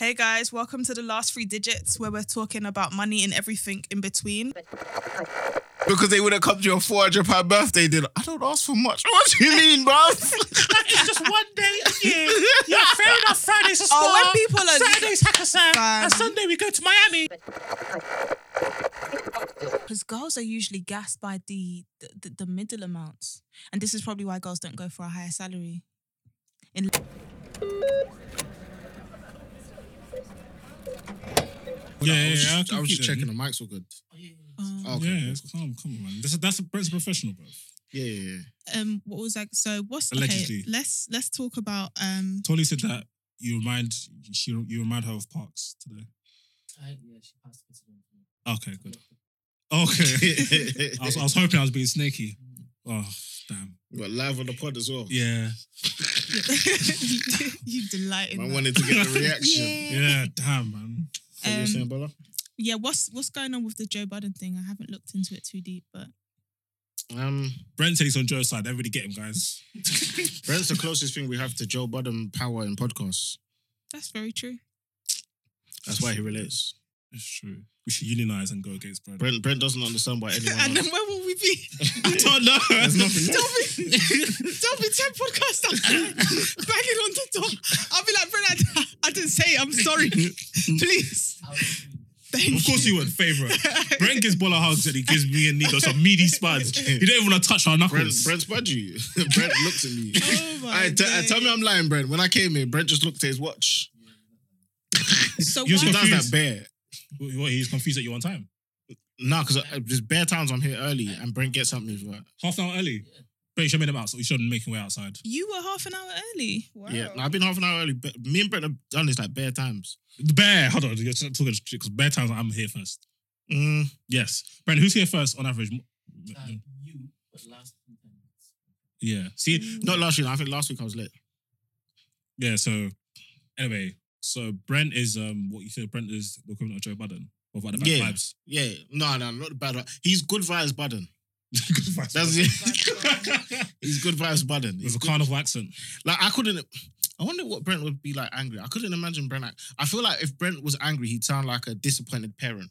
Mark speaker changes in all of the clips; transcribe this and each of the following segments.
Speaker 1: Hey guys, welcome to the last three digits where we're talking about money and everything in between.
Speaker 2: Because they would have come to your 400 pound birthday dinner. I don't ask for much. What do you mean, bruv?
Speaker 3: It's just one day a year. Yeah, fair enough. Friday's oh, a spa.
Speaker 1: Oh, when people are-
Speaker 3: Saturday's Hackathon.
Speaker 1: Fam.
Speaker 3: And Sunday we go to Miami.
Speaker 1: Because girls are usually gassed by the, the, the, the middle amounts. And this is probably why girls don't go for a higher salary. In
Speaker 3: Yeah,
Speaker 2: I
Speaker 3: yeah,
Speaker 2: was
Speaker 3: yeah, I
Speaker 2: just,
Speaker 3: can
Speaker 2: I was just checking the mics were good.
Speaker 1: um,
Speaker 2: Okay,
Speaker 3: yeah,
Speaker 2: cool,
Speaker 3: it's calm, come on, man. This is, that's a Brent's a professional, bro.
Speaker 2: Yeah, yeah, yeah.
Speaker 4: um what was that so what's
Speaker 3: Allegedly.
Speaker 4: okay let's let's talk about um
Speaker 3: Tolly said that you remind she you remind her of Parks today.
Speaker 5: I, yeah, she passed it to them.
Speaker 3: Okay, good. Okay, I was, I was hoping I was being snaky. Oh damn.
Speaker 2: Got live on the pod as well.
Speaker 3: Yeah,
Speaker 4: you delight in
Speaker 2: I
Speaker 4: that.
Speaker 2: wanted to get the reaction.
Speaker 4: Yeah.
Speaker 3: yeah, damn, man.
Speaker 2: What you were
Speaker 4: Um,
Speaker 2: saying, brother?
Speaker 4: yeah what's what's going on with the joe budden thing i haven't looked into it too deep but
Speaker 2: Um,
Speaker 3: Brent said he's on Joe's side. Everybody get him, guys.
Speaker 2: Brent's the closest thing we have to Joe Budden power in podcasts.
Speaker 4: that's very true
Speaker 2: That's why he relates.
Speaker 3: It's true. We should unionize and go against Brent.
Speaker 2: Brent, Brent doesn't understand why anyone
Speaker 4: and then where will we be
Speaker 3: I don't know.
Speaker 2: There's nothing.
Speaker 4: don't be don't be 10 podcasts banging on the door i'll be like Brent, I, I didn't say it i'm sorry please thank
Speaker 3: Of course you would. Favorite. Brent gives Bola hugs and he gives me and Nico some meaty spuds. He don't even want to touch our knuckles.
Speaker 2: Brent,
Speaker 3: knuckles.
Speaker 2: Brent's budgie. Brent looks at me.
Speaker 4: oh my
Speaker 2: Alright, t- tell me. I'm lying, Brent. When I came in, Brent just looked at his watch.
Speaker 4: so
Speaker 3: You're
Speaker 4: why,
Speaker 2: does
Speaker 3: confused.
Speaker 2: that bare.
Speaker 3: What, he's confused at you on time.
Speaker 2: No, because there's bare times I'm here early and Brent gets at me for that.
Speaker 3: Half an hour early. Brent, you should have made him out, so you shouldn't make him way outside.
Speaker 4: you were half an hour early wow.
Speaker 2: Yeah, no, I've been half an hour early. But me and Brent have done this like bare times.
Speaker 3: The bear, hold on, you're talking because bear times I'm here first.
Speaker 2: Mm,
Speaker 3: Yes. Brent, who's here first on average?
Speaker 5: uh, you, but last two times.
Speaker 3: Yeah. See,
Speaker 2: not last week. I think last week I was late.
Speaker 3: yeah, so anyway, so Brent is um what you said Brent is the equivalent of Joe Budden. Or about the bad
Speaker 2: Yeah.
Speaker 3: vibes.
Speaker 2: Yeah, no, no, not the bad one. He's good vibes Budden.
Speaker 3: Good vibes.
Speaker 2: That's it. He's good vibes Budden. He's
Speaker 3: With a
Speaker 2: good-
Speaker 3: carnival accent.
Speaker 2: Like I couldn't. I wonder what Brent would be like angry. I couldn't imagine Brent. Like, I feel like if Brent was angry, he'd sound like a disappointed parent.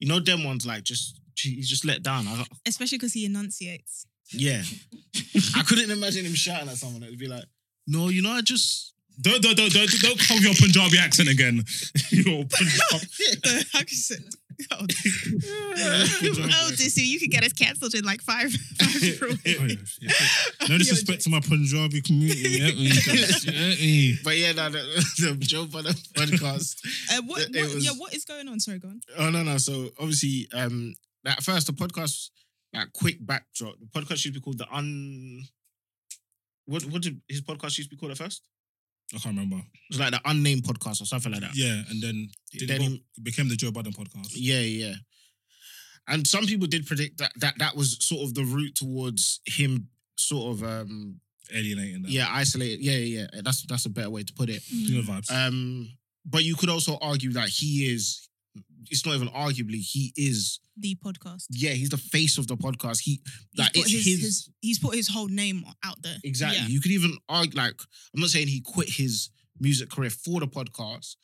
Speaker 2: You know, them ones like just he's just let down. I,
Speaker 4: especially because he enunciates
Speaker 2: yeah, I couldn't imagine him shouting at someone. It'd be like, no, you know, I just
Speaker 3: Don't don't don't don't, don't come with your Punjabi accent again. your Punjab.
Speaker 4: How can you say? Oh,
Speaker 2: Punjabi
Speaker 4: oh, this you could get us cancelled in like five. five year old.
Speaker 3: Oh, yeah, yeah. No disrespect to my Punjabi community. You get me? You get me?
Speaker 2: But yeah, no, the, the Joe Budden podcast.
Speaker 4: Uh, what,
Speaker 2: It- it
Speaker 4: what,
Speaker 2: was-
Speaker 4: yeah, what is going on? Sorry, go on.
Speaker 2: Oh no, no. So obviously, um, at first the podcast, like quick backdrop. The podcast used to be called the un. What what did his podcast used to be called at first?
Speaker 3: I can't remember.
Speaker 2: It was like the unnamed podcast or something like that.
Speaker 3: Yeah, and then
Speaker 2: Then
Speaker 3: it, became the Joe Budden podcast.
Speaker 2: Yeah, yeah. And some people did predict that that that was sort of the route towards him sort of um
Speaker 3: Alienating them.
Speaker 2: yeah, isolated. Yeah, yeah, yeah. That's that's a better way to put it.
Speaker 3: You know vibes.
Speaker 2: Um but you could also argue that he is it's not even arguably, he is
Speaker 4: The podcast.
Speaker 2: yeah, he's the face of the podcast. He
Speaker 4: He's
Speaker 2: like
Speaker 4: put
Speaker 2: it's
Speaker 4: his,
Speaker 2: his,
Speaker 4: his, he's put his whole name out there.
Speaker 2: exactly.
Speaker 4: Yeah.
Speaker 2: You could even argue like I'm not saying he quit his music career for the podcast,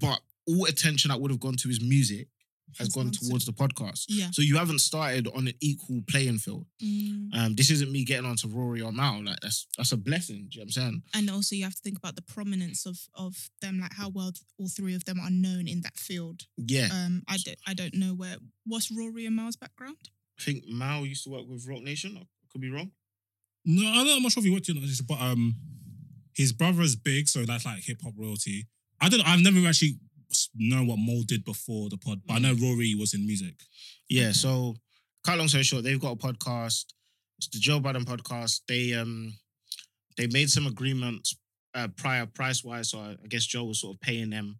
Speaker 2: but all attention that would have gone to his music has
Speaker 4: Has
Speaker 2: gone
Speaker 4: gone
Speaker 2: towards the podcast.
Speaker 4: Yeah.
Speaker 2: So you haven't started on an equal playing field.
Speaker 4: Mm.
Speaker 2: Um, this isn't me getting onto Rory or Mal. Like that's that's a blessing. Do you know what I'm saying?
Speaker 4: And also, you have to think about the prominence of of them, like how well all three of them are known in that field.
Speaker 2: Yeah.
Speaker 4: Um, I don't, I don't know where. What's Rory and Mal's background?
Speaker 2: I think Mal used to work with Roc Nation. I could be wrong.
Speaker 3: no, I'm not I'm not sure if he worked watched it, but um, his brother's big, so that's like hip hop royalty. I don't. know, I've never actually known what Mo did before the pod, but I know Rory was in music.
Speaker 2: Yeah.
Speaker 4: Okay.
Speaker 2: So, cut long story short, they've got a podcast. It's the Joe Budden podcast. They um they made some agreements uh, prior price wise. So I, I guess Joe was sort of paying them,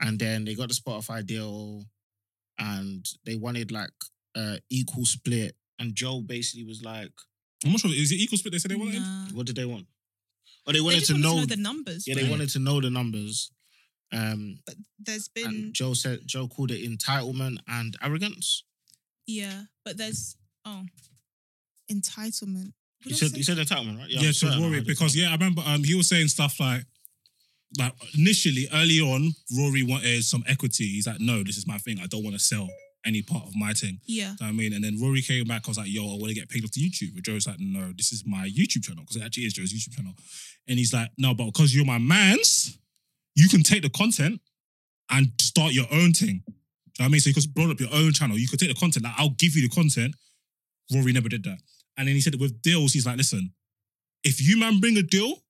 Speaker 2: and then they got the Spotify deal, and they wanted like uh equal split. And Joe basically was like,
Speaker 3: I'm not sure. Is it equal split? They said they wanted.
Speaker 4: Nah.
Speaker 2: "What did they want?" Oh, they
Speaker 4: They
Speaker 2: wanted
Speaker 4: just
Speaker 2: to
Speaker 4: wanted
Speaker 2: know.
Speaker 4: the numbers.
Speaker 2: yeah, they
Speaker 4: right?
Speaker 2: wanted to know the numbers. Um,
Speaker 4: But there's been
Speaker 2: and Joe said Joe called it entitlement and arrogance.
Speaker 4: yeah, but there's oh entitlement. What
Speaker 2: You said you said entitlement, right?
Speaker 3: Yeah,
Speaker 2: I'm
Speaker 3: to
Speaker 2: certain
Speaker 3: Rory because
Speaker 2: entitlement.
Speaker 3: yeah, I remember um he was saying stuff like like initially early on, Rory wanted some equity. He's like, no, this is my thing. I don't want to sell any part of my thing.
Speaker 1: Yeah.
Speaker 3: You know what I mean? And then Rory came back. I was like, yo, I want to get paid off the YouTube. But Joe's like, no, this is my YouTube channel because it actually is Joe's YouTube channel. And he's like, no, but because you're my man's, you can take the content and start your own thing. Do you know what I mean? So you could blow up your own channel. You could take the content. Like, I'll give you the content. Rory never did that. And then he said that with deals, he's like, listen, if you man bring a deal,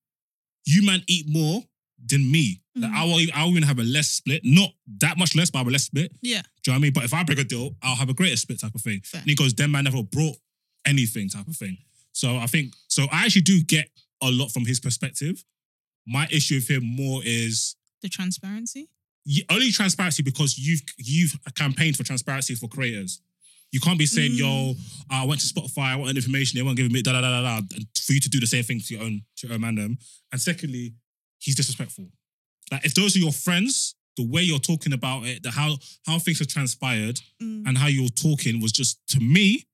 Speaker 3: you man eat more than me. Like,
Speaker 1: Mhm.
Speaker 3: I will, I will even have a less split. Not that much less, but I have a less split.
Speaker 1: Yeah.
Speaker 3: Do you know what I mean? But if I bring a deal, I'll have a greater split type of thing.
Speaker 1: Fair.
Speaker 3: And he goes, them man never brought anything type of thing. So I think, so I actually do get a lot from his perspective. My issue with him more is
Speaker 1: The transparency.
Speaker 3: y- only transparency because you've you've campaigned for transparency for creators. You can't be saying,
Speaker 1: Mm.
Speaker 3: "Yo, I went to Spotify, I want information, they won't give me da da da da da," for you to do the same thing to your own to your own mandem. And secondly, he's disrespectful. Like if those are your friends, the way you're talking about it, the how how things have transpired,
Speaker 1: Mm.
Speaker 3: and how you're talking was just to me,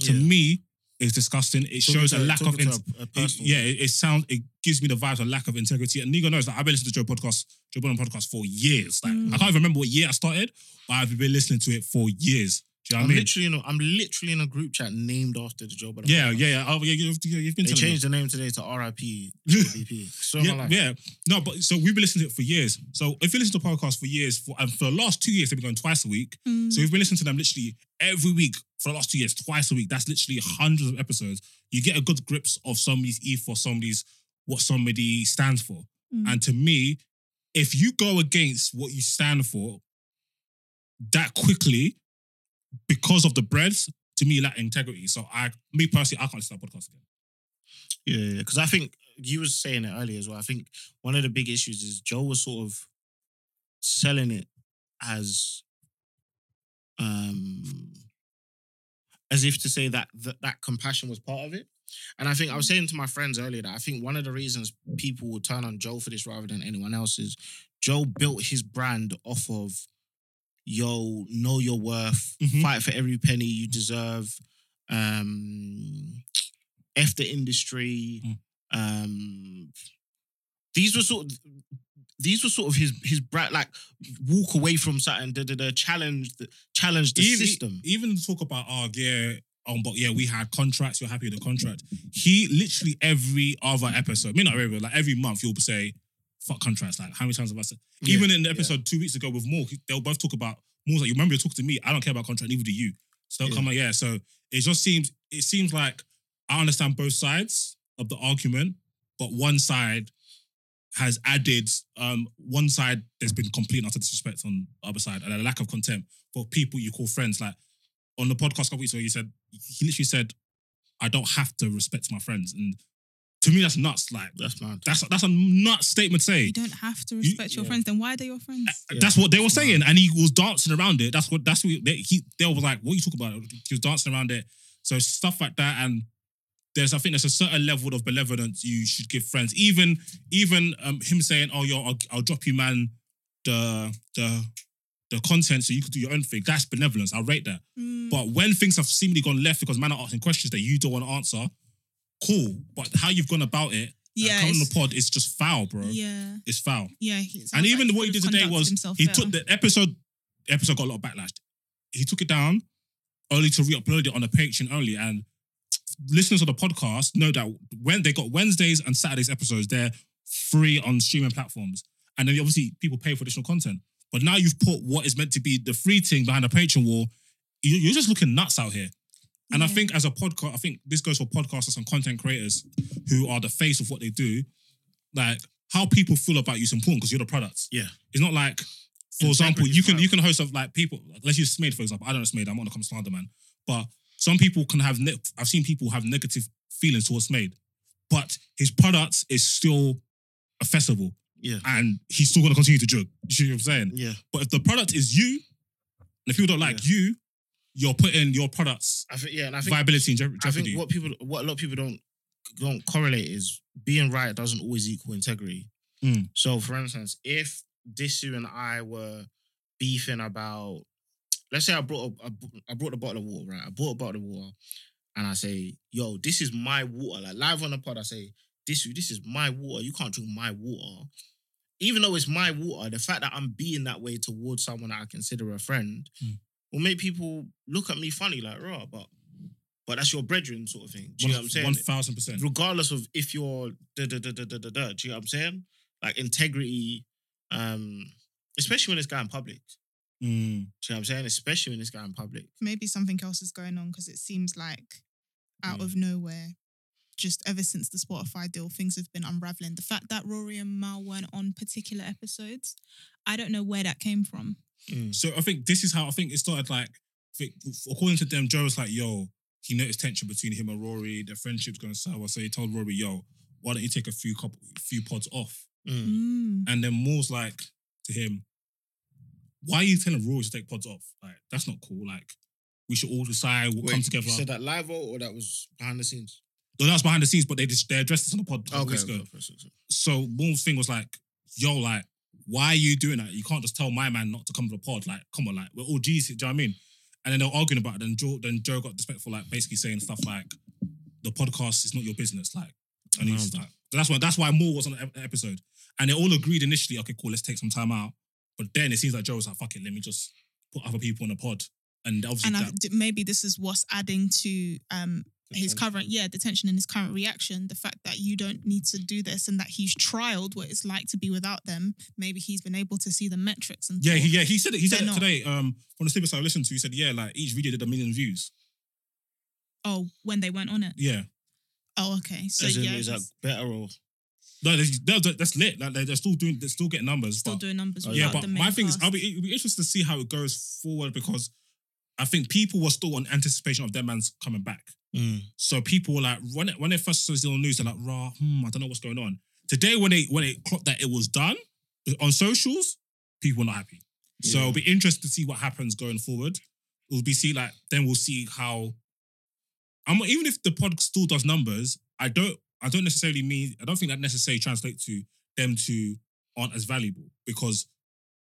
Speaker 3: to
Speaker 2: Yeah.
Speaker 3: me, is disgusting. It
Speaker 2: Talking
Speaker 3: shows
Speaker 2: to-
Speaker 3: a lack of
Speaker 2: talking
Speaker 3: int-
Speaker 2: to a- a
Speaker 3: it- yeah, it, it sounds it gives me the vibes of lack of integrity. And Nigo knows that I've been listening to Joe podcast, Joe Budden podcast for years. Like
Speaker 1: Mm.
Speaker 3: I can't even remember what year I started, but I've been listening to it for years. Do you know
Speaker 2: I'm
Speaker 3: what I mean?
Speaker 2: literally in a, I'm literally in a group chat named after the Joe Budden.
Speaker 3: Yeah,
Speaker 2: podcast.
Speaker 3: yeah, yeah. Oh, yeah, you've, you've been
Speaker 2: They
Speaker 3: telling me.
Speaker 2: changed the name today to RIP JBP. So
Speaker 3: yeah, yeah. No, but so we've been listening to it for years. So if you listen to podcasts for years, for and for the last two years, they've been going twice a week.
Speaker 1: Mm.
Speaker 3: So we've been listening to them literally every week for the last two years, twice a week. That's literally hundreds of episodes. You get a good grips of somebody's ethos, somebody's what somebody stands for.
Speaker 1: Mm.
Speaker 3: And to me, if you go against what you stand for that quickly because of the breads, to me, lack integrity. So I, me personally, I can't that podcast again.
Speaker 2: Yeah, because I think you was saying it earlier as well. I think one of the big issues is Joe was sort of selling it as um as if to say that that, that compassion was part of it. And I think I was saying to my friends earlier that I think one of the reasons people would turn on Joe for this rather than anyone else is Joe built his brand off of yo, know your worth,
Speaker 3: Mhm.
Speaker 2: fight for every penny you deserve, um, F the industry.
Speaker 3: Mm.
Speaker 2: Um, these were sort of these were sort of his his brand like walk away from something, da da da, challenge the challenge the
Speaker 3: even,
Speaker 2: system.
Speaker 3: Even talk about, oh yeah, um, but yeah, we had contracts. You're happy with the contract. He literally every other episode, me not every, like every month, he'll say, "Fuck contracts." Like how many times have I said?
Speaker 2: Yeah,
Speaker 3: even in the
Speaker 2: yeah.
Speaker 3: episode two weeks ago with Morg, they'll both talk about Morg's like, "You remember you talked to me? I don't care about contract. Neither do you." So they'll
Speaker 2: Yeah.
Speaker 3: come like, yeah. So it just seems it seems like I understand both sides of the argument, but one side has added um one side there's been complete and utter disrespect on the other side and a lack of contempt for people you call friends. Like on the podcast a couple weeks ago, you said he literally said, "I don't have to respect my friends," and to me that's nuts. Like
Speaker 2: That's mad.
Speaker 3: that's that's a nuts statement to say.
Speaker 1: you don't have to respect your
Speaker 2: yeah.
Speaker 1: friends. Then why are they your friends?
Speaker 2: Yeah.
Speaker 3: That's what they were saying, and he was dancing around it. That's what that's what they, he they were like, "What are you talking about?" He was dancing around it. So stuff like that, and there's I think there's a certain level of benevolence you should give friends. Even even um, him saying, "Oh, yo, I'll, I'll drop you, man, the the the content so you could do your own thing." That's benevolence. I rate that.
Speaker 1: Mm.
Speaker 3: But when things have seemingly gone left because man are asking questions that you don't want to answer, cool. But how you've gone about it, uh,
Speaker 1: yeah,
Speaker 3: yeah, coming on the pod, is just foul, bro.
Speaker 1: yeah,
Speaker 3: It's foul
Speaker 1: yeah. it
Speaker 3: and even
Speaker 1: like
Speaker 3: what he did today was he took the episode. The episode got a lot of backlash. He took it down only to re-upload it on the Patreon only. And listeners of the podcast know that when they got Wednesdays and Saturdays episodes, they're free on streaming platforms. And then obviously people pay for additional content. But now you've put what is meant to be the free thing behind the Patreon wall. You're just looking nuts out here. And I think as a podcast, I think this goes for podcasters and content creators who are the face of what they do. Like how people feel about you is important because you're the product.
Speaker 2: Yeah.
Speaker 3: It's not like, for example, you can
Speaker 2: vital.
Speaker 3: you can host of like people. like, Let's use Smade for example. I don't know Smade. I'm not gonna come slander man, but some people can have. Ne- I've seen people have negative feelings towards Smade, but his product is still a festival,
Speaker 2: Yeah.
Speaker 3: and he's still gonna continue to jug. You see what I'm saying?
Speaker 2: Yeah.
Speaker 3: But if the product is you, and if people don't like you, you're putting your product's
Speaker 2: I think yeah, and I think
Speaker 3: viability in je-
Speaker 2: I think what people what a lot of people don't don't correlate is being right doesn't always equal integrity.
Speaker 3: Mm.
Speaker 2: So for instance, if Disu and I were beefing about let's say I brought a, I brought a bottle of water, right? I bought a bottle of water and I say, yo, this is my water. Like live on the pod, I say, Disu, this is my water. You can't drink my water. even though it's my water, the fact that I'm being that way towards someone that I consider a friend
Speaker 3: Hmm.
Speaker 2: Will make people look at me funny, like, raw, but but that's your brethren sort of thing. Do you know what I'm saying?
Speaker 3: One thousand percent.
Speaker 2: regardless of if you're da da da da da da da. Do you know what I'm saying? Like integrity, um, especially when it's going public.
Speaker 3: Mm.
Speaker 2: Do you know what I'm saying? Especially when it's going public.
Speaker 1: maybe something else is going on because it seems like out
Speaker 2: Mm.
Speaker 1: of nowhere, just ever since the Spotify deal, things have been unraveling. The fact that Rory and Mal weren't on particular episodes, I don't know where that came from.
Speaker 3: So I think this is how I think it started. Like, think according to them, Joe was like, "Yo," he noticed tension between him and Rory. Their friendship's going sour, so he told Rory, "Yo, why don't you take a few couple, few pods off?"
Speaker 2: Mm.
Speaker 1: Mm.
Speaker 3: And then Moore's like to him, "Why are you telling Rory to take pods off? Like, that's not cool. Like, we should all decide. We'll
Speaker 2: Wait,
Speaker 3: come together."
Speaker 2: You said that live or or that was behind the scenes?
Speaker 3: No, that's behind the scenes, but they just they addressed this on the pod
Speaker 2: Okay.
Speaker 3: So Moore's thing was like, "Yo, like, why are you doing that? You can't just tell my man not to come to the pod. Like, come on, like, we're all G's. Do you know what I mean?" And then they're arguing about it. Then Joe, then Joe got disrespectful, like basically saying stuff like, "The podcast is not your business." Like, and he's like, that's why that's why Moore was on the episode, and they all agreed initially, okay, cool, let's take some time out. But then it seems like Joe was like, "Fuck it, let me just put other people on the pod." And obviously,
Speaker 1: And
Speaker 3: that,
Speaker 1: maybe this is what's adding to um, his
Speaker 2: Attention.
Speaker 1: current, yeah, the tension in his current reaction. The fact that you don't need to do this and that he's trialed what it's like to be without them. Maybe he's been able to see the metrics and
Speaker 3: yeah, he, yeah, he said it. He said it
Speaker 1: not.
Speaker 3: today. Um, from the snippets I listened to, he said, "Yeah, like each video did a million views."
Speaker 1: oh, when they weren't on it.
Speaker 3: Yeah.
Speaker 1: Oh, okay. So
Speaker 2: in,
Speaker 1: yeah,
Speaker 2: is that better or?
Speaker 3: No, there's- there's- that's lit. Like they're they're still doing, they're still getting numbers.
Speaker 1: still
Speaker 3: but,
Speaker 1: doing numbers.
Speaker 2: Oh,
Speaker 3: yeah, but
Speaker 1: the main
Speaker 3: my thing is. I'll be it'll be interesting to see how it goes forward because I think people were still on anticipation of their man's coming back.
Speaker 2: Mm.
Speaker 3: So people were like, when it, when they first saw it on the news, they're like, "Raw, hmm, I don't know what's going on." Today, when they when it clocked that it was done on socials, people were not happy. So
Speaker 2: Yeah.
Speaker 3: it'll be interesting to see what happens going forward. We'll be see like then we'll see how. I'm even if the pod still does numbers, I don't I don't necessarily mean I don't think that necessarily translates to them to aren't as valuable because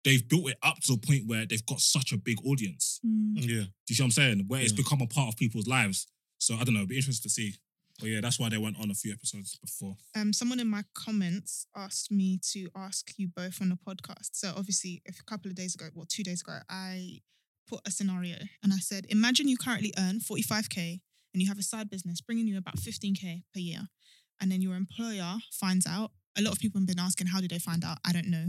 Speaker 3: they've built it up to a point where they've got such a big audience.
Speaker 1: Mm.
Speaker 2: Yeah.
Speaker 3: Do you see what I'm saying? Where it's
Speaker 2: Yeah.
Speaker 3: become a part of people's lives. So I don't know. It'll be interesting to see. But yeah, that's why they went on a few episodes before.
Speaker 1: Um, someone in my comments asked me to ask you both on the podcast. So obviously, a couple of days ago, well, two days ago, I put a scenario and I said, imagine you currently earn 45k and you have a side business bringing you about 15k per year, and then your employer finds out. A lot of people have been asking, how did they find out? I don't know.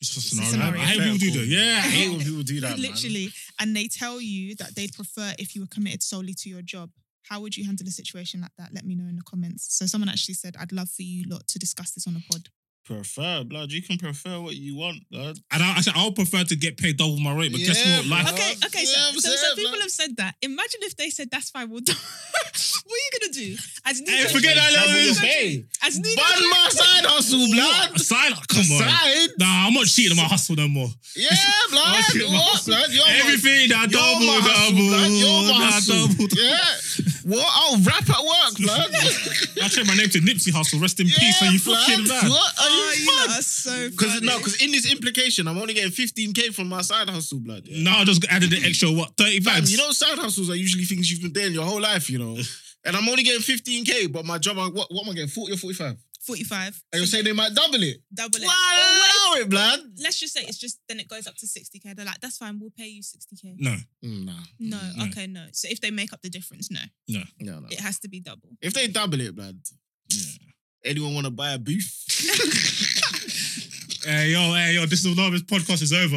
Speaker 3: It's a scenario.
Speaker 1: scenario.
Speaker 3: I hate people do that. Yeah.
Speaker 2: I hate when people do that. man.
Speaker 1: Literally, and they tell you that they'd prefer if you were committed solely to your job. How would you handle a situation like that? Let me know in the comments. So someone actually said, I'd love for you lot to discuss this on a pod.
Speaker 2: Prefer, blood. You can prefer what you want, blood.
Speaker 3: And I, I said I'll prefer to get paid double my rate, but guess what? Life.
Speaker 2: bro.
Speaker 1: Okay, okay.
Speaker 2: Yeah,
Speaker 1: So,
Speaker 2: I'm
Speaker 1: so, so people
Speaker 2: like-
Speaker 1: have said that. Imagine if they said that's fine. We'll do. what are you gonna do? As
Speaker 3: Hey,
Speaker 1: Nico-
Speaker 3: forget that
Speaker 2: Double
Speaker 3: little
Speaker 2: your
Speaker 3: bit.
Speaker 2: pay.
Speaker 1: As Nico-
Speaker 2: Ban my side hustle, blood.
Speaker 3: Side, come on.
Speaker 2: Side.
Speaker 3: Nah, I'm not cheating on my hustle no more.
Speaker 2: Yeah, blood.
Speaker 3: Shit, my
Speaker 2: what,
Speaker 3: hustle.
Speaker 2: blood? You're my-
Speaker 3: Everything that
Speaker 2: You're
Speaker 3: double,
Speaker 2: my hustle,
Speaker 3: double,
Speaker 2: blood. You're my hustle.
Speaker 3: double.
Speaker 2: Yeah. What? I'll rap at work, blood.
Speaker 3: I changed my name to Nipsey Hussle. Rest in peace. Are you fucking
Speaker 2: blood.
Speaker 3: mad?
Speaker 2: What? Are
Speaker 1: Oh,
Speaker 2: you
Speaker 1: you lot are so
Speaker 2: Because no, because in this implication, I'm only getting 15k from my side hustle, blood. Yeah.
Speaker 3: No, I just added the extra what thirty
Speaker 2: Fam,
Speaker 3: bags.
Speaker 2: you know, side hustles are usually things you've been doing your whole life, you know. And I'm only getting 15k, but my job, I- what, what am I getting? 40 or 45?
Speaker 1: 45.
Speaker 2: And you're saying they might double it?
Speaker 1: double it.
Speaker 2: Wow,
Speaker 1: Or what
Speaker 2: allow it, blood.
Speaker 1: if- let's just say it's just then it goes up to 60k. They're like, that's fine. We'll pay you 60k.
Speaker 3: no,
Speaker 2: Mm, nah,
Speaker 1: No,
Speaker 3: No.
Speaker 1: okay, no. So if they make up the difference, no,
Speaker 2: no, no.
Speaker 1: it has to be double.
Speaker 2: If they double it, blood,
Speaker 3: yeah.
Speaker 2: Anyone want to buy a booth?
Speaker 3: Hey yo, hey yo, this is no, this podcast is over.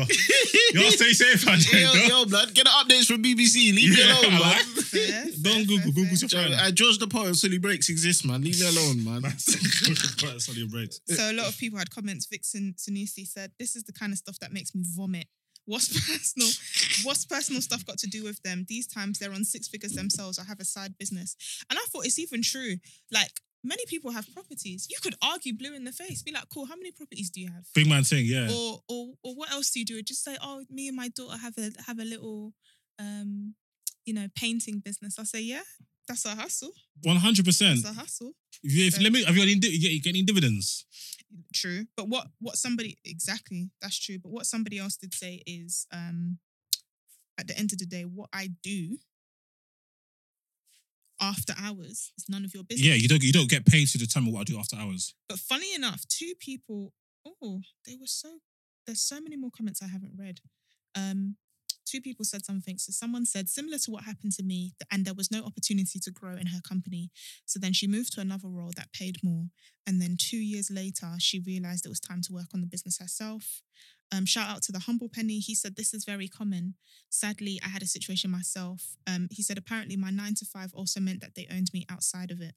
Speaker 3: Y'all stay safe out there.
Speaker 2: yo,
Speaker 3: yo.
Speaker 2: yo, blood, get the updates from BBC. Leave
Speaker 3: Yeah,
Speaker 2: me alone,
Speaker 3: I
Speaker 2: blood.
Speaker 3: like-
Speaker 1: Fair,
Speaker 3: Don't
Speaker 1: fair,
Speaker 3: Google,
Speaker 1: fair,
Speaker 3: Google's
Speaker 1: fair.
Speaker 3: your friend.
Speaker 2: I George the Poet, Silly Breaks exist, man. Leave me alone, man.
Speaker 3: Right, sorry, breaks.
Speaker 1: So a lot of people had comments. Vixen Sanusi said, "This is the kind of stuff that makes me vomit. What's personal? What's personal stuff got to do with them? These times they're on six figures themselves I have a side business." And I thought it's even true. Like many people have properties. You could argue blue in the face. Be like, "Cool, how many properties do you have?"
Speaker 3: Big man thing, yeah.
Speaker 1: Or or or what else do you do? Just say, "Oh, me and my daughter have a have a little, um, you know, painting business." I say, "Yeah." That's a hustle.
Speaker 3: One hundred percent.
Speaker 1: That's a hustle.
Speaker 3: If you if, let me, have you got any, you get, you get any dividends?
Speaker 1: True. But what what somebody exactly that's true. But what somebody else did say is um at the end of the day, what I do after hours is none of your business.
Speaker 3: Yeah, you don't you don't get paid to determine what I do after hours.
Speaker 1: But funny enough, two people Oh, they were so. There's so many more comments I haven't read. Um, two people said something. So someone said similar to what happened to me, and there was no opportunity to grow in her company. So then she moved to another role that paid more, and then two years later, she realized it was time to work on the business herself. Um, shout out to the humble penny. He said this is very common. Sadly, I had a situation myself. Um, he said apparently my nine to five also meant that they owned me outside of it.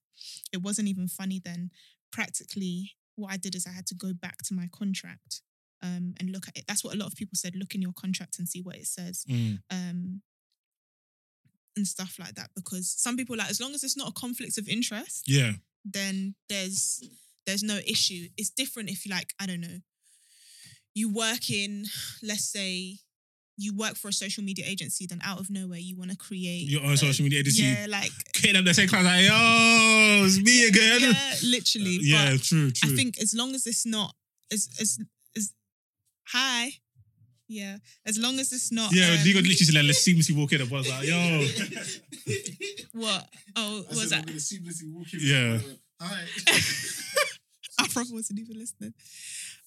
Speaker 1: It wasn't even funny then. Practically, what I did is I had to go back to my contract um, and look at it. That's what a lot of people said. Look in your contract and see what it says
Speaker 3: Mm.
Speaker 1: um, and stuff like that. Because some people like, as long as it's not a conflict of interest,
Speaker 3: Yeah.
Speaker 1: then there's there's no issue. It's different if you like, I don't know, you work in, let's say, you work for a social media agency, then out of nowhere you want to create
Speaker 3: Your own
Speaker 1: a-
Speaker 3: social media agency.
Speaker 1: Yeah, like
Speaker 3: Hit them the same class like, yo, it's me again.
Speaker 1: yeah, literally.
Speaker 3: yeah,
Speaker 1: But
Speaker 3: true, true.
Speaker 1: I think as long as it's not as as as hi. Yeah. As long as it's not
Speaker 3: yeah,
Speaker 1: um,
Speaker 3: you got literally said, like, let's seamlessly walk in and was like, yo.
Speaker 1: what? Oh, what was that?
Speaker 3: Yeah.
Speaker 2: Hi.
Speaker 1: I probably wasn't even listening.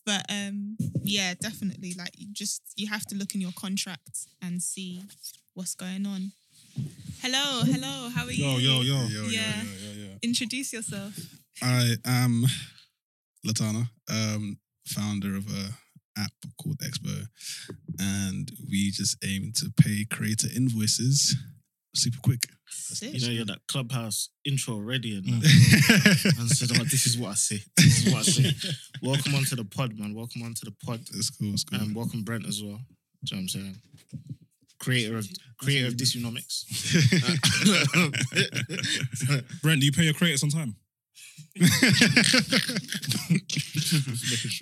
Speaker 1: But um, yeah, definitely. Like you just you have to look in your contract and see what's going on. Hello, hello. How are you?
Speaker 3: Yo, yo, yo.
Speaker 6: Yo, yo,
Speaker 1: Yeah.
Speaker 6: yo, yo, yo.
Speaker 1: Introduce yourself.
Speaker 6: I am Lotanna, um, founder of a app called XPO, and we just aim to pay creator invoices super quick.
Speaker 1: Sick.
Speaker 2: You know, you're that clubhouse intro already, and,
Speaker 3: Mm.
Speaker 2: and said, oh, "This is what I say. This is what I say." welcome onto the pod, man. Welcome onto the pod,
Speaker 6: It's cool. It's cool.
Speaker 2: and welcome Brent as well. Do you know what I'm saying? Creator of creator of Dysonomics.
Speaker 3: Brent, do you pay your creators on time?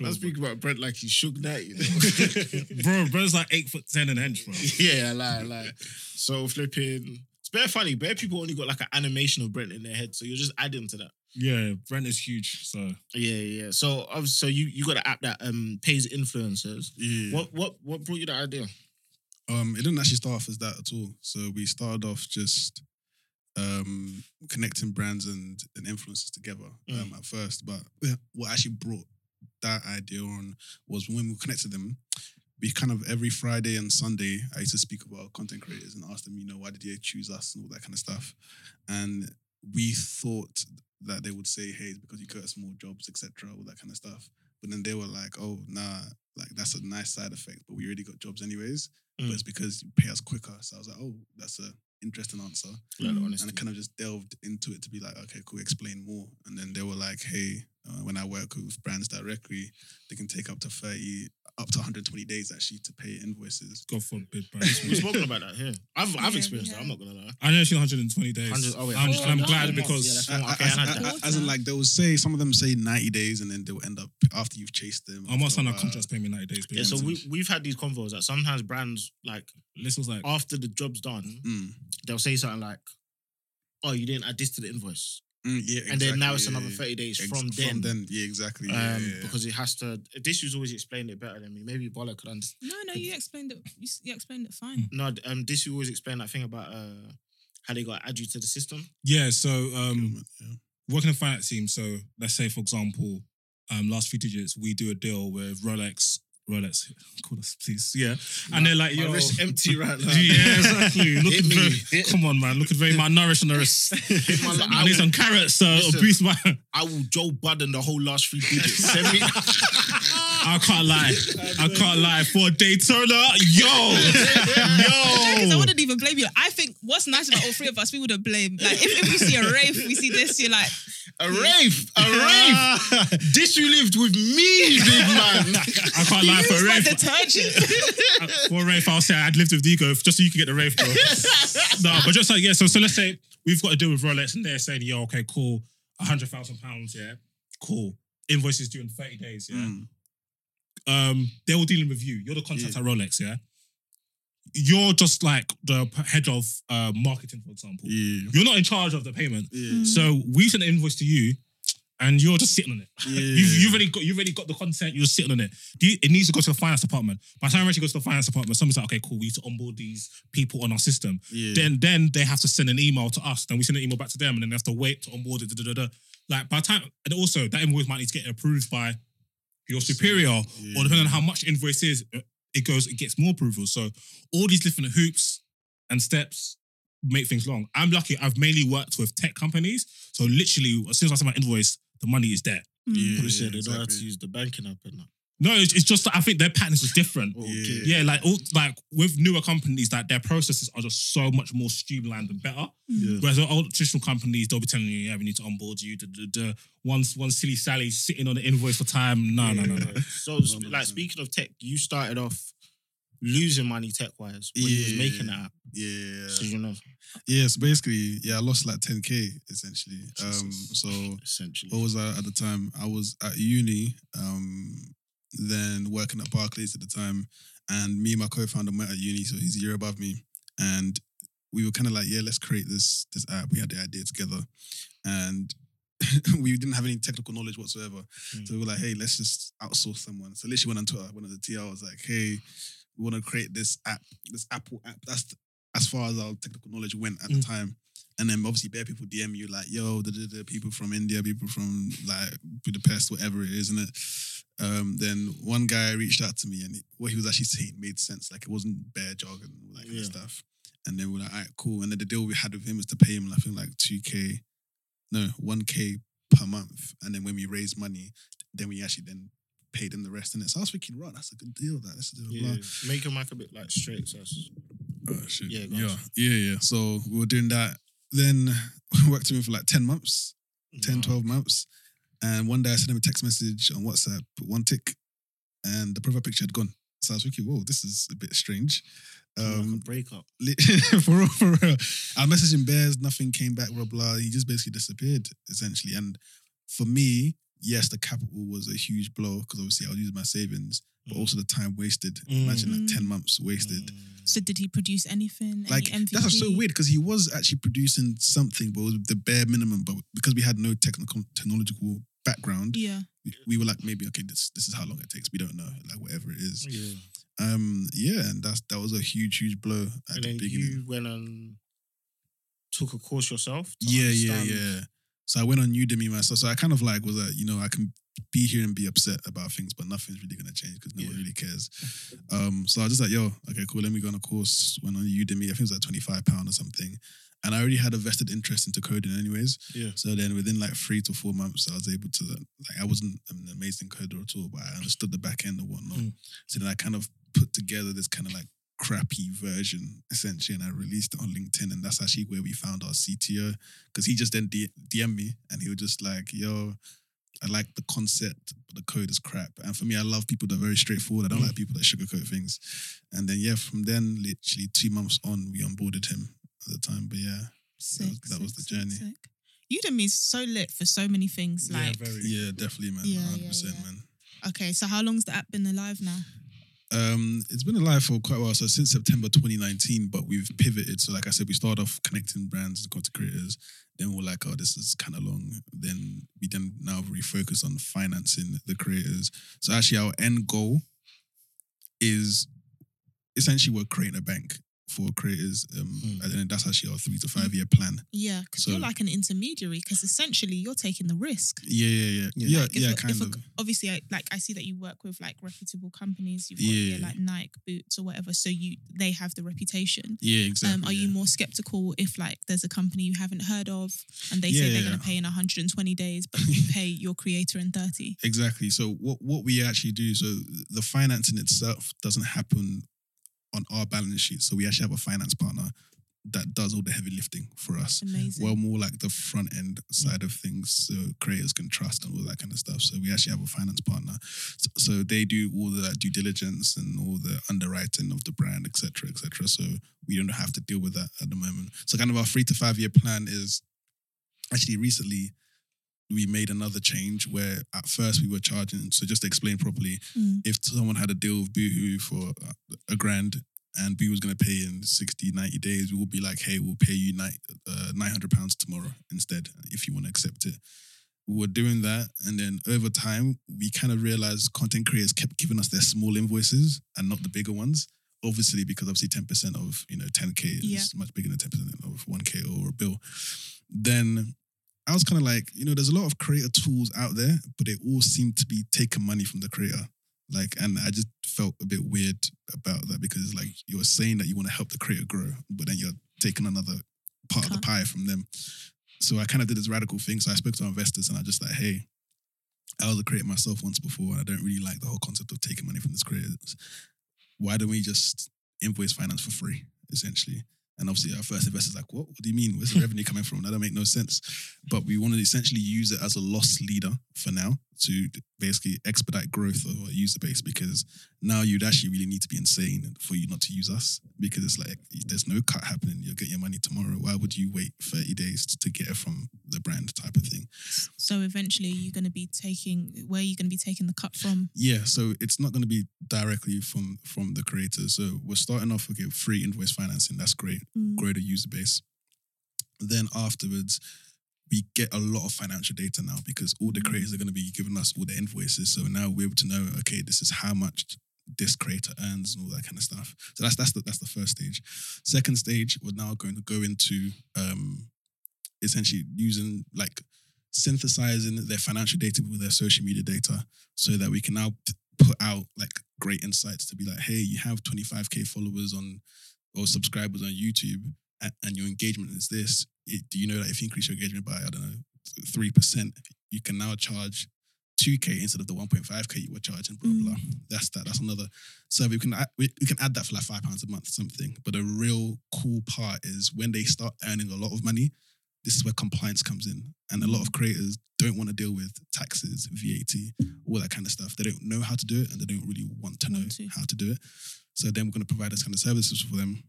Speaker 2: I speak about Brent like he's shook that, you know.
Speaker 3: bro, bro's like eight foot ten and hench, bro.
Speaker 2: yeah, like, like. So flipping. Very funny. Bare people only got like an animation of Brent in their head, so you're just adding to that.
Speaker 3: Yeah, Brent is huge. So
Speaker 2: Yeah, yeah. So, so you you got an app that um pays influencers.
Speaker 6: yeah.
Speaker 2: What what what brought you that idea?
Speaker 6: Um, it didn't actually start off as that at all. So we started off just um connecting brands and, and influencers together um, at first. But what actually brought that idea on was when we connected them, we kind of every Friday and Sunday, I used to speak about content creators and ask them, you know, why did they choose us and all that kind of stuff. And we thought that they would say, hey, it's because you got us more jobs, etc., all that kind of stuff. But then they were like, oh, nah, like that's a nice side effect, but we already got jobs anyways
Speaker 2: Mm.
Speaker 6: but it's because you pay us quicker. So I was like, oh, that's a interesting answer.
Speaker 2: Like,
Speaker 1: Mm.
Speaker 6: And I kind of just delved into it to be like, okay, cool, explain more. And then they were like, hey, uh, when I work with brands directly, they can take up to 30, up to 120 days actually to pay invoices.
Speaker 3: God forbid, bro.
Speaker 2: We've spoken about that here. I've I've
Speaker 1: Yeah,
Speaker 2: experienced
Speaker 1: we
Speaker 2: that. I'm not gonna lie.
Speaker 3: I know it's 120 days.
Speaker 2: 100 oh, wait,
Speaker 3: I'm,
Speaker 1: four
Speaker 3: I'm
Speaker 1: months.
Speaker 3: glad
Speaker 1: Four
Speaker 3: because
Speaker 2: months,
Speaker 6: Uh,
Speaker 2: yeah, Okay,
Speaker 6: as,
Speaker 2: I had
Speaker 6: as-
Speaker 2: that.
Speaker 6: as in, like, they will say, some of them say 90 days and then they will end up after you've chased them.
Speaker 3: I must sign a
Speaker 6: after
Speaker 3: contract pay me 90 days.
Speaker 2: Yeah, so we we've had these convos that sometimes brands like
Speaker 3: This was like,
Speaker 2: after the job's done,
Speaker 6: Mm,
Speaker 2: they'll say something like, "Oh, you didn't add this to the invoice,"
Speaker 6: mm, yeah,
Speaker 2: and then now it's
Speaker 6: yeah,
Speaker 2: another thirty days
Speaker 6: Ex-
Speaker 2: from then.
Speaker 6: From then, yeah, exactly.
Speaker 2: Um,
Speaker 6: Yeah, yeah, yeah.
Speaker 2: because it has to. This was always explained it better than me. Maybe Bola could understand.
Speaker 1: No, no, you explained it. You, you explained it fine.
Speaker 2: No, um, this you always explain that thing about uh how they got to add you to the system.
Speaker 3: yeah, so um,
Speaker 6: yeah.
Speaker 3: working in a finance team. So let's say, for example, um, last few digits, we do a deal with Rolex. Rolex, call us, please. Yeah. And they're like,
Speaker 2: My
Speaker 3: yo.
Speaker 2: wrist empty right now.
Speaker 3: yeah, exactly. Looking
Speaker 2: Hit me.
Speaker 3: very, come on, man. Looking very malnourished on the wrist.
Speaker 2: Hit my-
Speaker 3: I need some carrots to
Speaker 2: Listen.
Speaker 3: boost my.
Speaker 2: I will Joe Budden the whole last three digits. Send me.
Speaker 3: I can't lie. I can't lie. For Daytona, yo,
Speaker 1: Because I wouldn't even blame you. I think what's nice about all three of us, we would have blamed. Like if, if we see a rave, we see this, you're like,
Speaker 2: A rave, a rave. this you lived with me, big man.
Speaker 3: I can't lie. For
Speaker 1: use
Speaker 3: a rave,
Speaker 1: detergent.
Speaker 3: for a rave, I'll say I'd lived with Digo just so you can get the rave, bro. no, but just like yeah. So so let's say we've got to deal with Rolex, and they're saying, yo, okay, cool, a hundred thousand pounds, yeah, cool. Invoices due in thirty days, yeah.
Speaker 6: Mm,
Speaker 3: um, they're all dealing with you. You're the contact at Rolex, yeah. You're just like the head of uh, marketing, for example.
Speaker 6: yeah.
Speaker 3: You're not in charge of the payment.
Speaker 6: Yeah.
Speaker 3: So we send an invoice to you, and you're just sitting on it.
Speaker 6: Yeah.
Speaker 3: You've, you've already got you've already got the content. You're sitting on it. Do you, it needs to go to the finance department. By the time it actually goes to the finance department, someone's like, okay, cool. We need to onboard these people on our system.
Speaker 6: Yeah.
Speaker 3: Then then they have to send an email to us. Then we send an email back to them, and then they have to wait to onboard it. Da, da, da, da. Like by the time, and also that invoice might need to get approved by you're superior, or depending on how much invoice is, uh, it goes, it gets more approval. So all these different hoops and steps make things long. I'm lucky. I've mainly worked with tech companies, so literally as soon as I send my invoice, the money is there.
Speaker 6: Yeah,
Speaker 2: What they said,
Speaker 6: yeah,
Speaker 2: they know how to use the banking app and that.
Speaker 3: No, it's, it's just that I think their patterns is different.
Speaker 2: Okay.
Speaker 3: Yeah, like all, like with newer companies, like their processes are just so much more streamlined and better.
Speaker 6: Yeah.
Speaker 3: Whereas the old traditional companies, they'll be telling you, yeah, we need to onboard you. The, the, the one, one silly Sally sitting on the invoice for time. No, no, no, no.
Speaker 2: So, like, speaking of tech, you started off losing money tech wise when you was making that app.
Speaker 6: Yeah.
Speaker 2: So, you know,
Speaker 6: Yeah, so basically, yeah, I lost like 10k essentially. Um, so
Speaker 2: essentially.
Speaker 6: what was I at the time? I was at uni, um, then working at Barclays at the time, and me and my co-founder met at uni, so he's a year above me, and we were kind of like, yeah, let's create this this app. We had the idea together, and we didn't have any technical knowledge whatsoever.
Speaker 2: Mm.
Speaker 6: So we were like, hey, let's just outsource someone. So literally went on Twitter, went on the TL, was like, hey, we want to create this app, this Apple app. That's the, as far as our technical knowledge went at the time. And then obviously bare people DM you like, yo, the, people from India, people from like Budapest, whatever it is, isn't it? Um, then one guy reached out to me and what he was actually saying made sense. Like it wasn't bare jargon, all that kind
Speaker 2: Yeah.
Speaker 6: of stuff. And then we're like, all right, cool. And then the deal we had with him was to pay him, I think like 2K, no, 1K per month. And then when we raised money, then we actually then paid him the rest And it. So I was thinking, right, that's a good deal. That that's a deal.
Speaker 2: yeah. Make your mic a bit like straight. So that's-
Speaker 6: Oh shit.
Speaker 2: Yeah,
Speaker 6: Yeah, yeah, yeah. So we were doing that. Then we worked with him for like 10 months, 10,
Speaker 2: Nah.
Speaker 6: 12 months. And one day I sent him a text message on WhatsApp, one tick, and the profile picture had gone. So I was thinking, whoa, this is a bit strange.
Speaker 2: Like
Speaker 6: Um,
Speaker 2: breakup.
Speaker 6: li- for real, for real. I messaged him bears, nothing came back, blah, blah. He just basically disappeared, essentially. And for me, yes, the capital was a huge blow because obviously I was using my savings, but
Speaker 2: Mm.
Speaker 6: also the time wasted.
Speaker 2: Mm.
Speaker 6: Imagine like
Speaker 1: Mm.
Speaker 6: 10 months wasted.
Speaker 1: So did he produce anything?
Speaker 6: Like
Speaker 1: Any MVP?
Speaker 6: that's so weird because he was actually producing something, but it was the bare minimum. But because we had no technical technological background,
Speaker 1: Yeah.
Speaker 6: we, we were like, maybe okay, this this is how long it takes. We don't know, like whatever it is.
Speaker 2: Yeah.
Speaker 6: Um, yeah, and that's that was a huge, huge blow at
Speaker 2: And
Speaker 6: the
Speaker 2: then
Speaker 6: beginning.
Speaker 2: you went and took a course yourself. to
Speaker 6: yeah, yeah, yeah. So I went on Udemy myself. So I kind of like was like, you know, I can be here and be upset about things, but nothing's really gonna change because no one really cares. Um, so I was just like, yo, okay, cool. Let me go on a course. Went on Udemy. I think it was like twenty five pound or something. And I already had a vested interest into coding, anyways.
Speaker 2: Yeah.
Speaker 6: So then within like three to four months, I was able to like I wasn't an amazing coder at all, but I understood the back end and whatnot.
Speaker 2: Mm.
Speaker 6: So then I kind of put together this kind of like crappy version essentially, and I released it on LinkedIn, and that's actually where we found our CTO because he just then D- DM me and he was just like, "Yo." I like the concept, but the code is crap. And for me, I love people that are very straightforward. I don't
Speaker 2: Mm.
Speaker 6: like people that sugarcoat things. And then, yeah, from then, literally two months on, we onboarded him at the time. But yeah,
Speaker 1: Sick,
Speaker 6: was- that was the
Speaker 1: sick,
Speaker 6: journey.
Speaker 1: sick. Udemy is so lit for so many things.
Speaker 3: Yeah,
Speaker 1: Like,
Speaker 3: very.
Speaker 6: yeah, definitely, man.
Speaker 1: Yeah,
Speaker 6: 100%,
Speaker 1: yeah, yeah.
Speaker 6: man.
Speaker 1: okay, so how long's the app been alive now?
Speaker 6: Um, it's been alive for quite a while. So since September 2019, but we've pivoted. So like I said, we started off connecting brands and content creators. Then we're like, oh, this is kind of long. Then we then now refocus on financing the creators. So actually, our end goal is essentially we're creating a bank for creators. Um,
Speaker 2: Hmm.
Speaker 6: and then that's actually our three to five year plan.
Speaker 1: Yeah, because
Speaker 6: So-
Speaker 1: you're like an intermediary. Because essentially, you're taking the risk.
Speaker 6: Yeah, yeah, yeah, yeah,
Speaker 1: Like, if
Speaker 6: yeah, kind
Speaker 1: if a-
Speaker 6: of.
Speaker 1: obviously, I, like I see that you work with like reputable companies. You've got yeah.
Speaker 6: Yeah.
Speaker 1: like Nike, Boots, or whatever. So you they have the reputation.
Speaker 6: Yeah, exactly.
Speaker 1: um, are you more skeptical if like there's a company you haven't heard of and they
Speaker 6: Yeah,
Speaker 1: say they're
Speaker 6: yeah,
Speaker 1: going to pay in 120 days, but you pay your creator in 30?
Speaker 6: Exactly. So what what we actually do, so the financing itself doesn't happen on our balance sheet. So we actually have a finance partner that does all the heavy lifting for us.
Speaker 1: Amazing.
Speaker 6: Well, more like the front end side of things, so creators can trust and all that kind of stuff. So we actually have a finance partner, so, so they do all the due diligence and all the underwriting of the brand, etc., etc. So we don't have to deal with that at the moment. So kind of our three to five year plan is actually recently we made another change where at first we were charging. So just to explain properly,
Speaker 1: Mm.
Speaker 6: if someone had a deal with Boohoo for a grand and Boohoo was going to pay in 60, 90 days, we would be like, hey, we'll pay you ni- uh, 900 pounds tomorrow instead if you want to accept it. We were doing that. And then over time, we kind of realized content creators kept giving us their small invoices and not the bigger ones. Obviously, because obviously 10% of, you know, 10K is
Speaker 1: Yeah.
Speaker 6: much bigger than 10% of 1K or a bill. Then I was kind of like, you know, there's a lot of creator tools out there, but they all seem to be taking money from the creator. Like, and I just felt a bit weird about that because like you're saying that you want to help the creator grow, but then you're taking another part of the
Speaker 1: uh-huh.
Speaker 6: pie from them. So I kind of did this radical thing. So I spoke to our investors and I just like, hey, I was a creator myself once before, and I don't really like the whole concept of taking money from this creators. Why don't we just invoice finance for free, essentially? And obviously, our first investor's like, "What? What do you mean? Where's the revenue coming from? That don't make no sense." But we want to essentially use it as a loss leader for now to basically expedite growth of our user base because now you'd actually really need to be insane for you not to use us because it's like there's no cut happening. You'll get your money tomorrow. Why would you wait 30 days to get it from the brand type of thing?
Speaker 1: So eventually, you're going to be taking where are you going to be taking the cut from?
Speaker 6: Yeah, so it's not going to be directly from from the creators. So we're starting off okay, free invoice financing. That's great.
Speaker 1: Mm.
Speaker 6: Grow the user base. Then afterwards, we get a lot of financial data now because all the creators are going to be giving us all the invoices. So now we're able to know, okay, this is how much this creator earns and all that kind of stuff. So that's that's the that's the first stage. Second stage, we're now going to go into um essentially using like synthesizing their financial data with their social media data so that we can now put out like great insights to be like, hey, you have 25k followers on or subscribers on YouTube and your engagement is this. It, do you know that if you increase your engagement by, I don't know, 3%, you can now charge 2k instead of the 1.5k you were charging, blah, blah. Mm. That's that. That's another. So we can add, we, we can add that for like five pounds a month, something. But the real cool part is when they start earning a lot of money, this is where compliance comes in. And a lot of creators don't want to deal with taxes, VAT, all that kind of stuff. They don't know how to do it and they don't really want to know
Speaker 1: to.
Speaker 6: how to do it. So then we're going to provide this kind of services for them.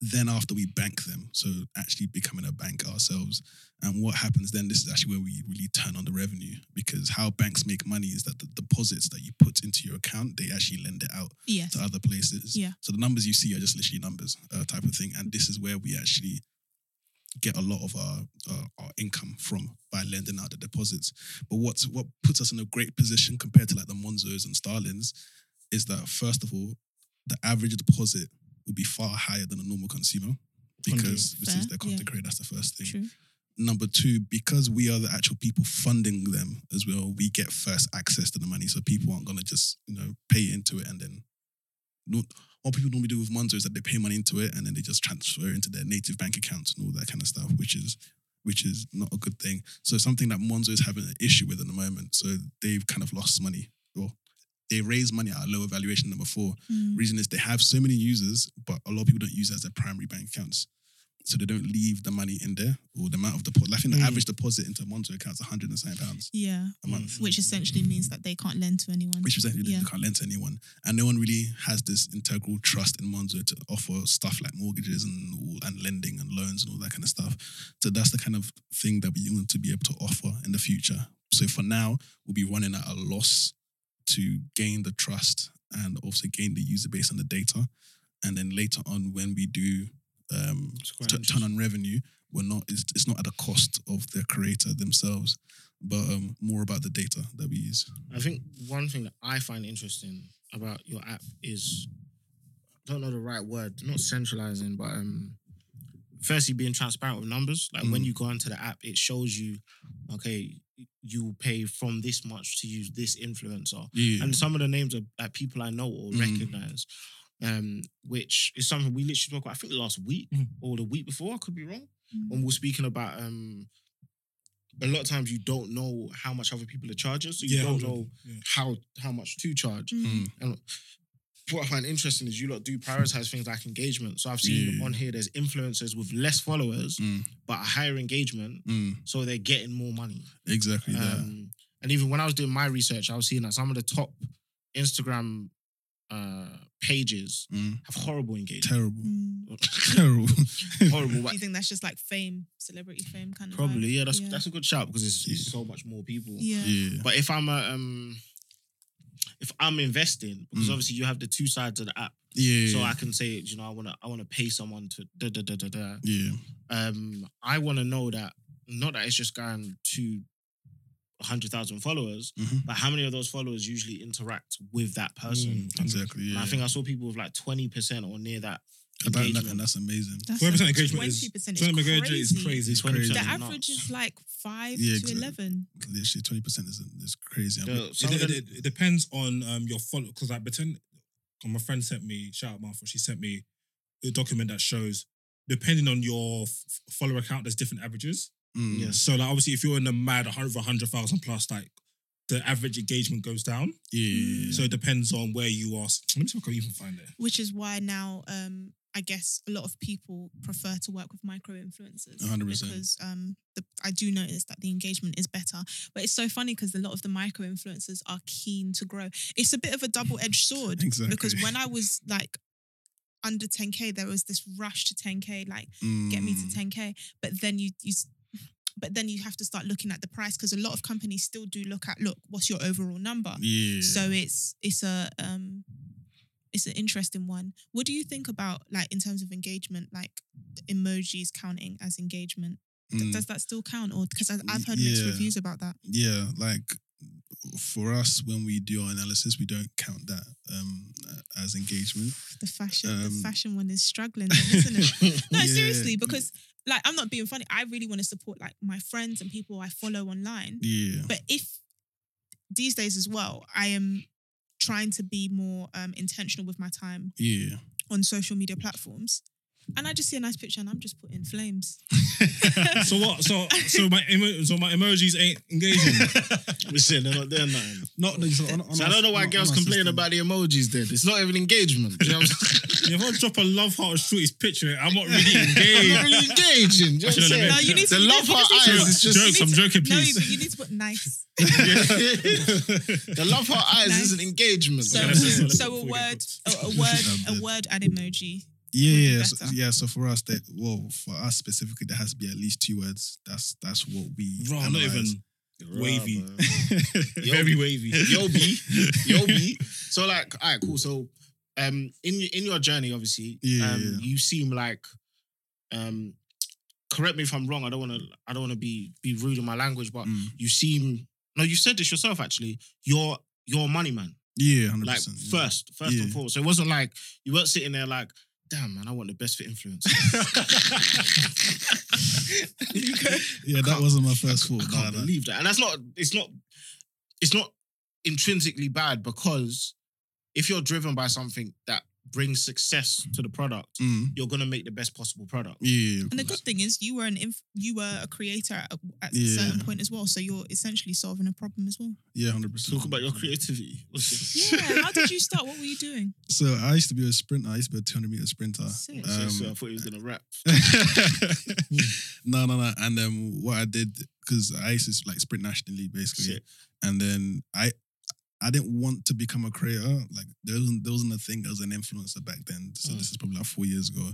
Speaker 6: Then after we bank them, so actually becoming a bank ourselves. And what happens then, this is actually where we really turn on the revenue because how banks make money is that the deposits that you put into your account, they actually lend it out
Speaker 1: Yes.
Speaker 6: to other places.
Speaker 1: Yeah.
Speaker 6: So the numbers you see are just literally numbers uh, type of thing. And this is where we actually get a lot of our uh, our income from by lending out the deposits. But what's what puts us in a great position compared to like the Monzos and Starlings is that first of all, the average deposit will be far higher than a normal consumer because this
Speaker 1: Fair,
Speaker 6: is their content
Speaker 1: yeah.
Speaker 6: creator. That's the first thing.
Speaker 1: True.
Speaker 6: Number two, because we are the actual people funding them as well, we get first access to the money. So people aren't gonna just, you know, pay into it and then no, what people normally do with Monzo is that they pay money into it and then they just transfer into their native bank accounts and all that kind of stuff, which is which is not a good thing. So something that Monzo is having an issue with at the moment. So they've kind of lost money. Well, they raise money at a lower valuation than before.
Speaker 1: Mm.
Speaker 6: Reason is they have so many users, but a lot of people don't use it as their primary bank accounts. So they don't leave the money in there or the amount of deposit. I think the
Speaker 2: Mm.
Speaker 6: average deposit into Monzo account is 107 pounds
Speaker 1: Yeah.
Speaker 6: a month,
Speaker 1: Which essentially means that they can't lend to anyone.
Speaker 6: which essentially
Speaker 1: Yeah.
Speaker 6: they can't lend to anyone. And no one really has this integral trust in Monzo to offer stuff like mortgages and and lending and loans and all that kind of stuff. So that's the kind of thing that we want to be able to offer in the future. So for now, we'll be running at a loss to gain the trust and also gain the user base and the data. And then later on, when we do um, t- turn on revenue, we're not. It's, it's not at the cost of the creator themselves, but um, more about the data that we use.
Speaker 2: I think one thing that I find interesting about your app is I don't know the right word, not centralizing, but um firstly being transparent with numbers. Like when
Speaker 6: Mm.
Speaker 2: you go onto the app, it shows you, okay, you will pay from this much to use this influencer.
Speaker 6: Yeah.
Speaker 2: And some of the names are like people I know or
Speaker 6: Mm.
Speaker 2: recognize. Um, which is something we literally spoke about, I think last week
Speaker 3: Mm.
Speaker 2: or the week before, I could be wrong.
Speaker 1: Mm.
Speaker 2: When we we're speaking about um a lot of times you don't know how much other people are charging, so you
Speaker 3: Yeah,
Speaker 2: don't know
Speaker 3: Yeah.
Speaker 2: how how much to charge.
Speaker 1: Mm.
Speaker 6: Mm.
Speaker 2: What I find interesting is you lot do prioritize things like engagement. So I've seen
Speaker 6: Yeah.
Speaker 2: on here there's influencers with less followers
Speaker 6: Mm.
Speaker 2: but a higher engagement,
Speaker 6: Mm.
Speaker 2: so they're getting more money.
Speaker 6: Exactly that.
Speaker 2: Um, and even when I was doing my research, I was seeing that some of the top Instagram uh, pages
Speaker 6: Mm.
Speaker 2: have horrible engagement.
Speaker 6: Terrible.
Speaker 1: Mm.
Speaker 6: Terrible.
Speaker 2: horrible.
Speaker 1: Do
Speaker 2: But
Speaker 1: you think that's just like fame, celebrity fame kind of?
Speaker 2: probably,
Speaker 1: vibe?
Speaker 2: yeah, that's
Speaker 1: Yeah.
Speaker 2: that's a good shout because it's, it's so much more people.
Speaker 1: Yeah.
Speaker 6: yeah.
Speaker 2: But if I'm a um, if I'm investing, because
Speaker 6: Mm.
Speaker 2: obviously you have the two sides of the app,
Speaker 6: Yeah.
Speaker 2: so I can say, you know, I wanna I wanna pay someone to da da da da da.
Speaker 6: yeah.
Speaker 2: Um, I wanna know that not that it's just going to hundred thousand followers,
Speaker 6: Mhm.
Speaker 2: but how many of those followers usually interact with that person?
Speaker 3: Mm.
Speaker 6: Exactly.
Speaker 2: And
Speaker 6: Yeah.
Speaker 2: I think I saw people with like twenty percent or near that
Speaker 6: And that-
Speaker 2: engagement.
Speaker 6: and that's amazing.
Speaker 3: 20% engagement is
Speaker 1: 20%
Speaker 3: 20% engagement is
Speaker 1: crazy.
Speaker 3: crazy.
Speaker 6: It's
Speaker 2: 20%
Speaker 6: crazy.
Speaker 1: The average
Speaker 2: nuts.
Speaker 1: is like five
Speaker 6: Yeah,
Speaker 1: to
Speaker 6: exactly.
Speaker 1: eleven.
Speaker 6: Literally, twenty percent is is crazy.
Speaker 2: Yeah,
Speaker 3: It,
Speaker 2: some of
Speaker 3: it,
Speaker 2: them-
Speaker 3: it- it depends on um, your follow because like pretend. 'cause my friend sent me shout out Martha. She sent me a document that shows depending on your f- follower account, there's different averages.
Speaker 6: Mm.
Speaker 2: Yes.
Speaker 3: So like obviously, if you're in the mad over hundred thousand plus, like the average engagement goes down.
Speaker 6: Yeah, yeah, yeah.
Speaker 3: So it depends on where you are. Let me see if I can even find it.
Speaker 1: Which is why now um I guess a lot of people prefer to work with micro influencers.
Speaker 6: 100%.
Speaker 1: Because um the, I do notice that the engagement is better. But it's so funny because a lot of the micro influencers are keen to grow. It's a bit of a double-edged sword.
Speaker 6: Exactly.
Speaker 1: Because when I was like under 10k, there was this rush to 10k, like get me to
Speaker 6: Mm.
Speaker 1: 10k. But then you you but then you have to start looking at the price because a lot of companies still do look at look, what's your overall number?
Speaker 6: Yeah.
Speaker 1: So it's it's a um it's an interesting one. What do you think about like in terms of engagement, like emojis counting as engagement?
Speaker 6: Mm.
Speaker 1: Does that still count, or because I've heard mixed
Speaker 6: Yeah.
Speaker 1: reviews about that?
Speaker 6: yeah, like for us when we do our analysis, we don't count that um as engagement.
Speaker 1: The fashion,
Speaker 6: Um,
Speaker 1: the fashion one is struggling, isn't it? No,
Speaker 6: Yeah.
Speaker 1: seriously, because like I'm not being funny. I really want to support like my friends and people I follow online.
Speaker 6: Yeah.
Speaker 1: But if these days as well, I am trying to be more um, intentional with my time
Speaker 6: Yeah.
Speaker 1: on social media platforms. And I just see a nice picture and I'm just putting flames.
Speaker 3: so what? So so my emo- so my emojis ain't engaging.
Speaker 2: Listen, they're not doing nothing.
Speaker 6: Not no, so on, on
Speaker 2: So I
Speaker 6: our-
Speaker 2: don't know why
Speaker 6: on-
Speaker 2: girls
Speaker 6: on our
Speaker 2: complain
Speaker 6: system.
Speaker 2: about the emojis then. It's not even engagement. You know what I'm saying?
Speaker 3: if I drop a love heart or shorty's picture, I'm not really
Speaker 2: I'm
Speaker 3: engaged.
Speaker 2: not really engaging. Do you know what I'm
Speaker 3: Actually,
Speaker 2: saying?
Speaker 3: no, you
Speaker 1: need to-
Speaker 2: the
Speaker 1: you
Speaker 2: love heart
Speaker 1: you need to-
Speaker 2: eyes is just
Speaker 3: Jokes, I'm joking,
Speaker 1: No,
Speaker 3: please.
Speaker 1: you, you need to put nice.
Speaker 2: the love heart eyes
Speaker 1: Nice.
Speaker 2: isn't engagement.
Speaker 1: So,
Speaker 3: Okay, let's do it, let's do
Speaker 1: so a
Speaker 3: before we get
Speaker 1: word, a, a word, a word and emoji.
Speaker 6: Yeah, yeah, so, yeah. So for us, that well, for us specifically, there has to be at least two words. That's that's what we.
Speaker 3: Bro, not even wavy.
Speaker 2: Yo,
Speaker 3: Very wavy.
Speaker 2: Yo B, yo B. So like, all right, cool. So, um, in in your journey, obviously,
Speaker 6: Yeah,
Speaker 2: um,
Speaker 6: yeah.
Speaker 2: you seem like, um, correct me if I'm wrong. I don't want to. I don't want to be be rude in my language, but
Speaker 6: Mm.
Speaker 2: you seem. No, you said this yourself. Actually, you're you're money man.
Speaker 6: Yeah, hundred
Speaker 2: Like
Speaker 6: percent.
Speaker 2: first, first
Speaker 6: Yeah.
Speaker 2: and foremost. So it wasn't like you weren't sitting there like, damn man, I want the best for influence.
Speaker 6: Yeah, that wasn't my first thought.
Speaker 2: I can't believe that. And that's not, it's not, it's not intrinsically bad because if you're driven by something that brings success to the product,
Speaker 6: Mm.
Speaker 2: you're gonna make the best possible product.
Speaker 6: Yeah, of
Speaker 1: And the good thing is, you were an inf- you were a creator at, at a certain point as well. So you're essentially solving a problem as well.
Speaker 6: yeah, hundred percent.
Speaker 2: Talk about your creativity.
Speaker 1: Yeah. How did you start? What were you doing?
Speaker 6: So I used to be a sprinter. I used to be a 200 meter sprinter.
Speaker 1: Sick.
Speaker 2: So- so I
Speaker 6: Um,
Speaker 2: thought he was gonna rap.
Speaker 6: no, no, no. And then what I did because I used to like sprint nationally basically,
Speaker 2: Sick.
Speaker 6: and then I I didn't want to become a creator. Like there wasn't there wasn't a thing as an influencer back then. So
Speaker 2: Mm.
Speaker 6: this is probably like four years ago.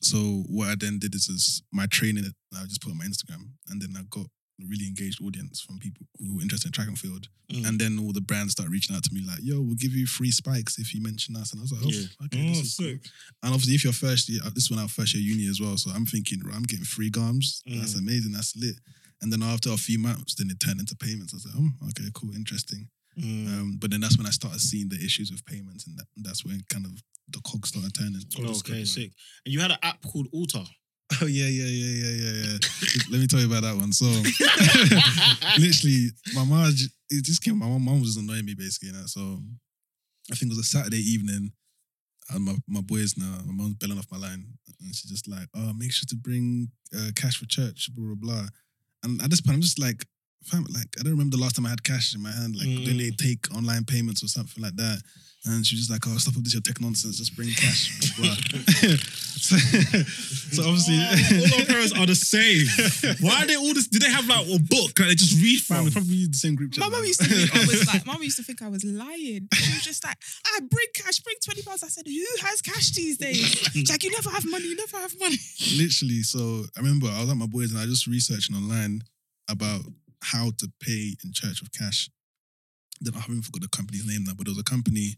Speaker 6: So what I then did is, is my training. I just put on my Instagram, and then I got a really engaged audience from people who were interested in track and field.
Speaker 2: Mm.
Speaker 6: And then all the brands start reaching out to me like, "Yo, we'll give you free spikes if you mention us." And I was like, "Oh,
Speaker 2: Yeah.
Speaker 6: okay,
Speaker 3: Oh,
Speaker 6: this is cool." And obviously, if you're first year, this is when I was first year uni as well. So I'm thinking, right, I'm getting free gums. That's
Speaker 2: Mm.
Speaker 6: amazing. That's lit. And then after a few months, then it turned into payments. I was like, oh, okay, cool, interesting.
Speaker 2: Mm.
Speaker 6: Um, but then that's when I started seeing the issues with payments, and that, that's when kind of the cogs started turning.
Speaker 2: okay, sick. And you had an app called Alta.
Speaker 6: Oh yeah, yeah, yeah, yeah, yeah, yeah. Let me tell you about that one. So literally, my mom, it just came. My mom, was just annoying me basically. You know? So I think it was a Saturday evening. And my, my boys now, my mom's belling off my line, and she's just like, "Oh, make sure to bring uh, cash for church, blah blah blah." And at this point, I'm just like, "Fam, like I don't remember the last time I had cash in my hand. Like,
Speaker 2: Mm.
Speaker 6: do they take online payments or something like that?" And she was just like, "Oh, stop with this your tech nonsense. Just bring cash." blah, blah. so, so obviously,
Speaker 3: Oh, all our parents are the same. Why are they all this? Do they have like a book that they just read from?
Speaker 6: we probably use the same group chat.
Speaker 1: My mum used to think I was like, mum used to think I was lying. She was just like, I bring cash, bring 20 pounds. I said, who has cash these days? She's like, you never have money, you never have money.
Speaker 6: literally. So I remember I was at my boys and I just researching online about how to pay in church with cash. Then I haven't forgot the company's name now, but there was a company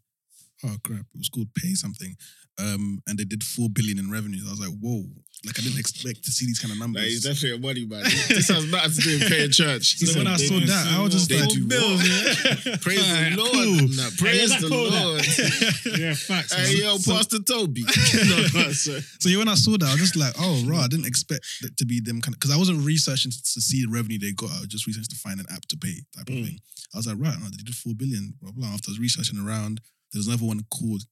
Speaker 6: oh crap, it was called Pay something, um, and they did four billion in revenues. I was like, whoa, like I didn't expect to see these kind of numbers.
Speaker 2: Like, he's definitely a money man. This has nothing to do with paying church.
Speaker 6: So when I saw that, I was just like, bills?
Speaker 2: Praise the Lord.
Speaker 3: cool.
Speaker 2: Nah, praise
Speaker 3: that
Speaker 2: the? Lord.
Speaker 3: yeah, facts.
Speaker 2: Hey,
Speaker 3: man.
Speaker 2: yo,
Speaker 6: So-
Speaker 2: Pastor Toby. no, so,
Speaker 6: So yeah, when I saw that, I was just like, oh, right, I didn't expect that to be them kind of because I wasn't researching to, to see the revenue they got. I was just researching to find an app to pay type of
Speaker 2: Mm.
Speaker 6: thing. I was like, right, no, they did four billion, blah blah. After I was researching around, there was another one called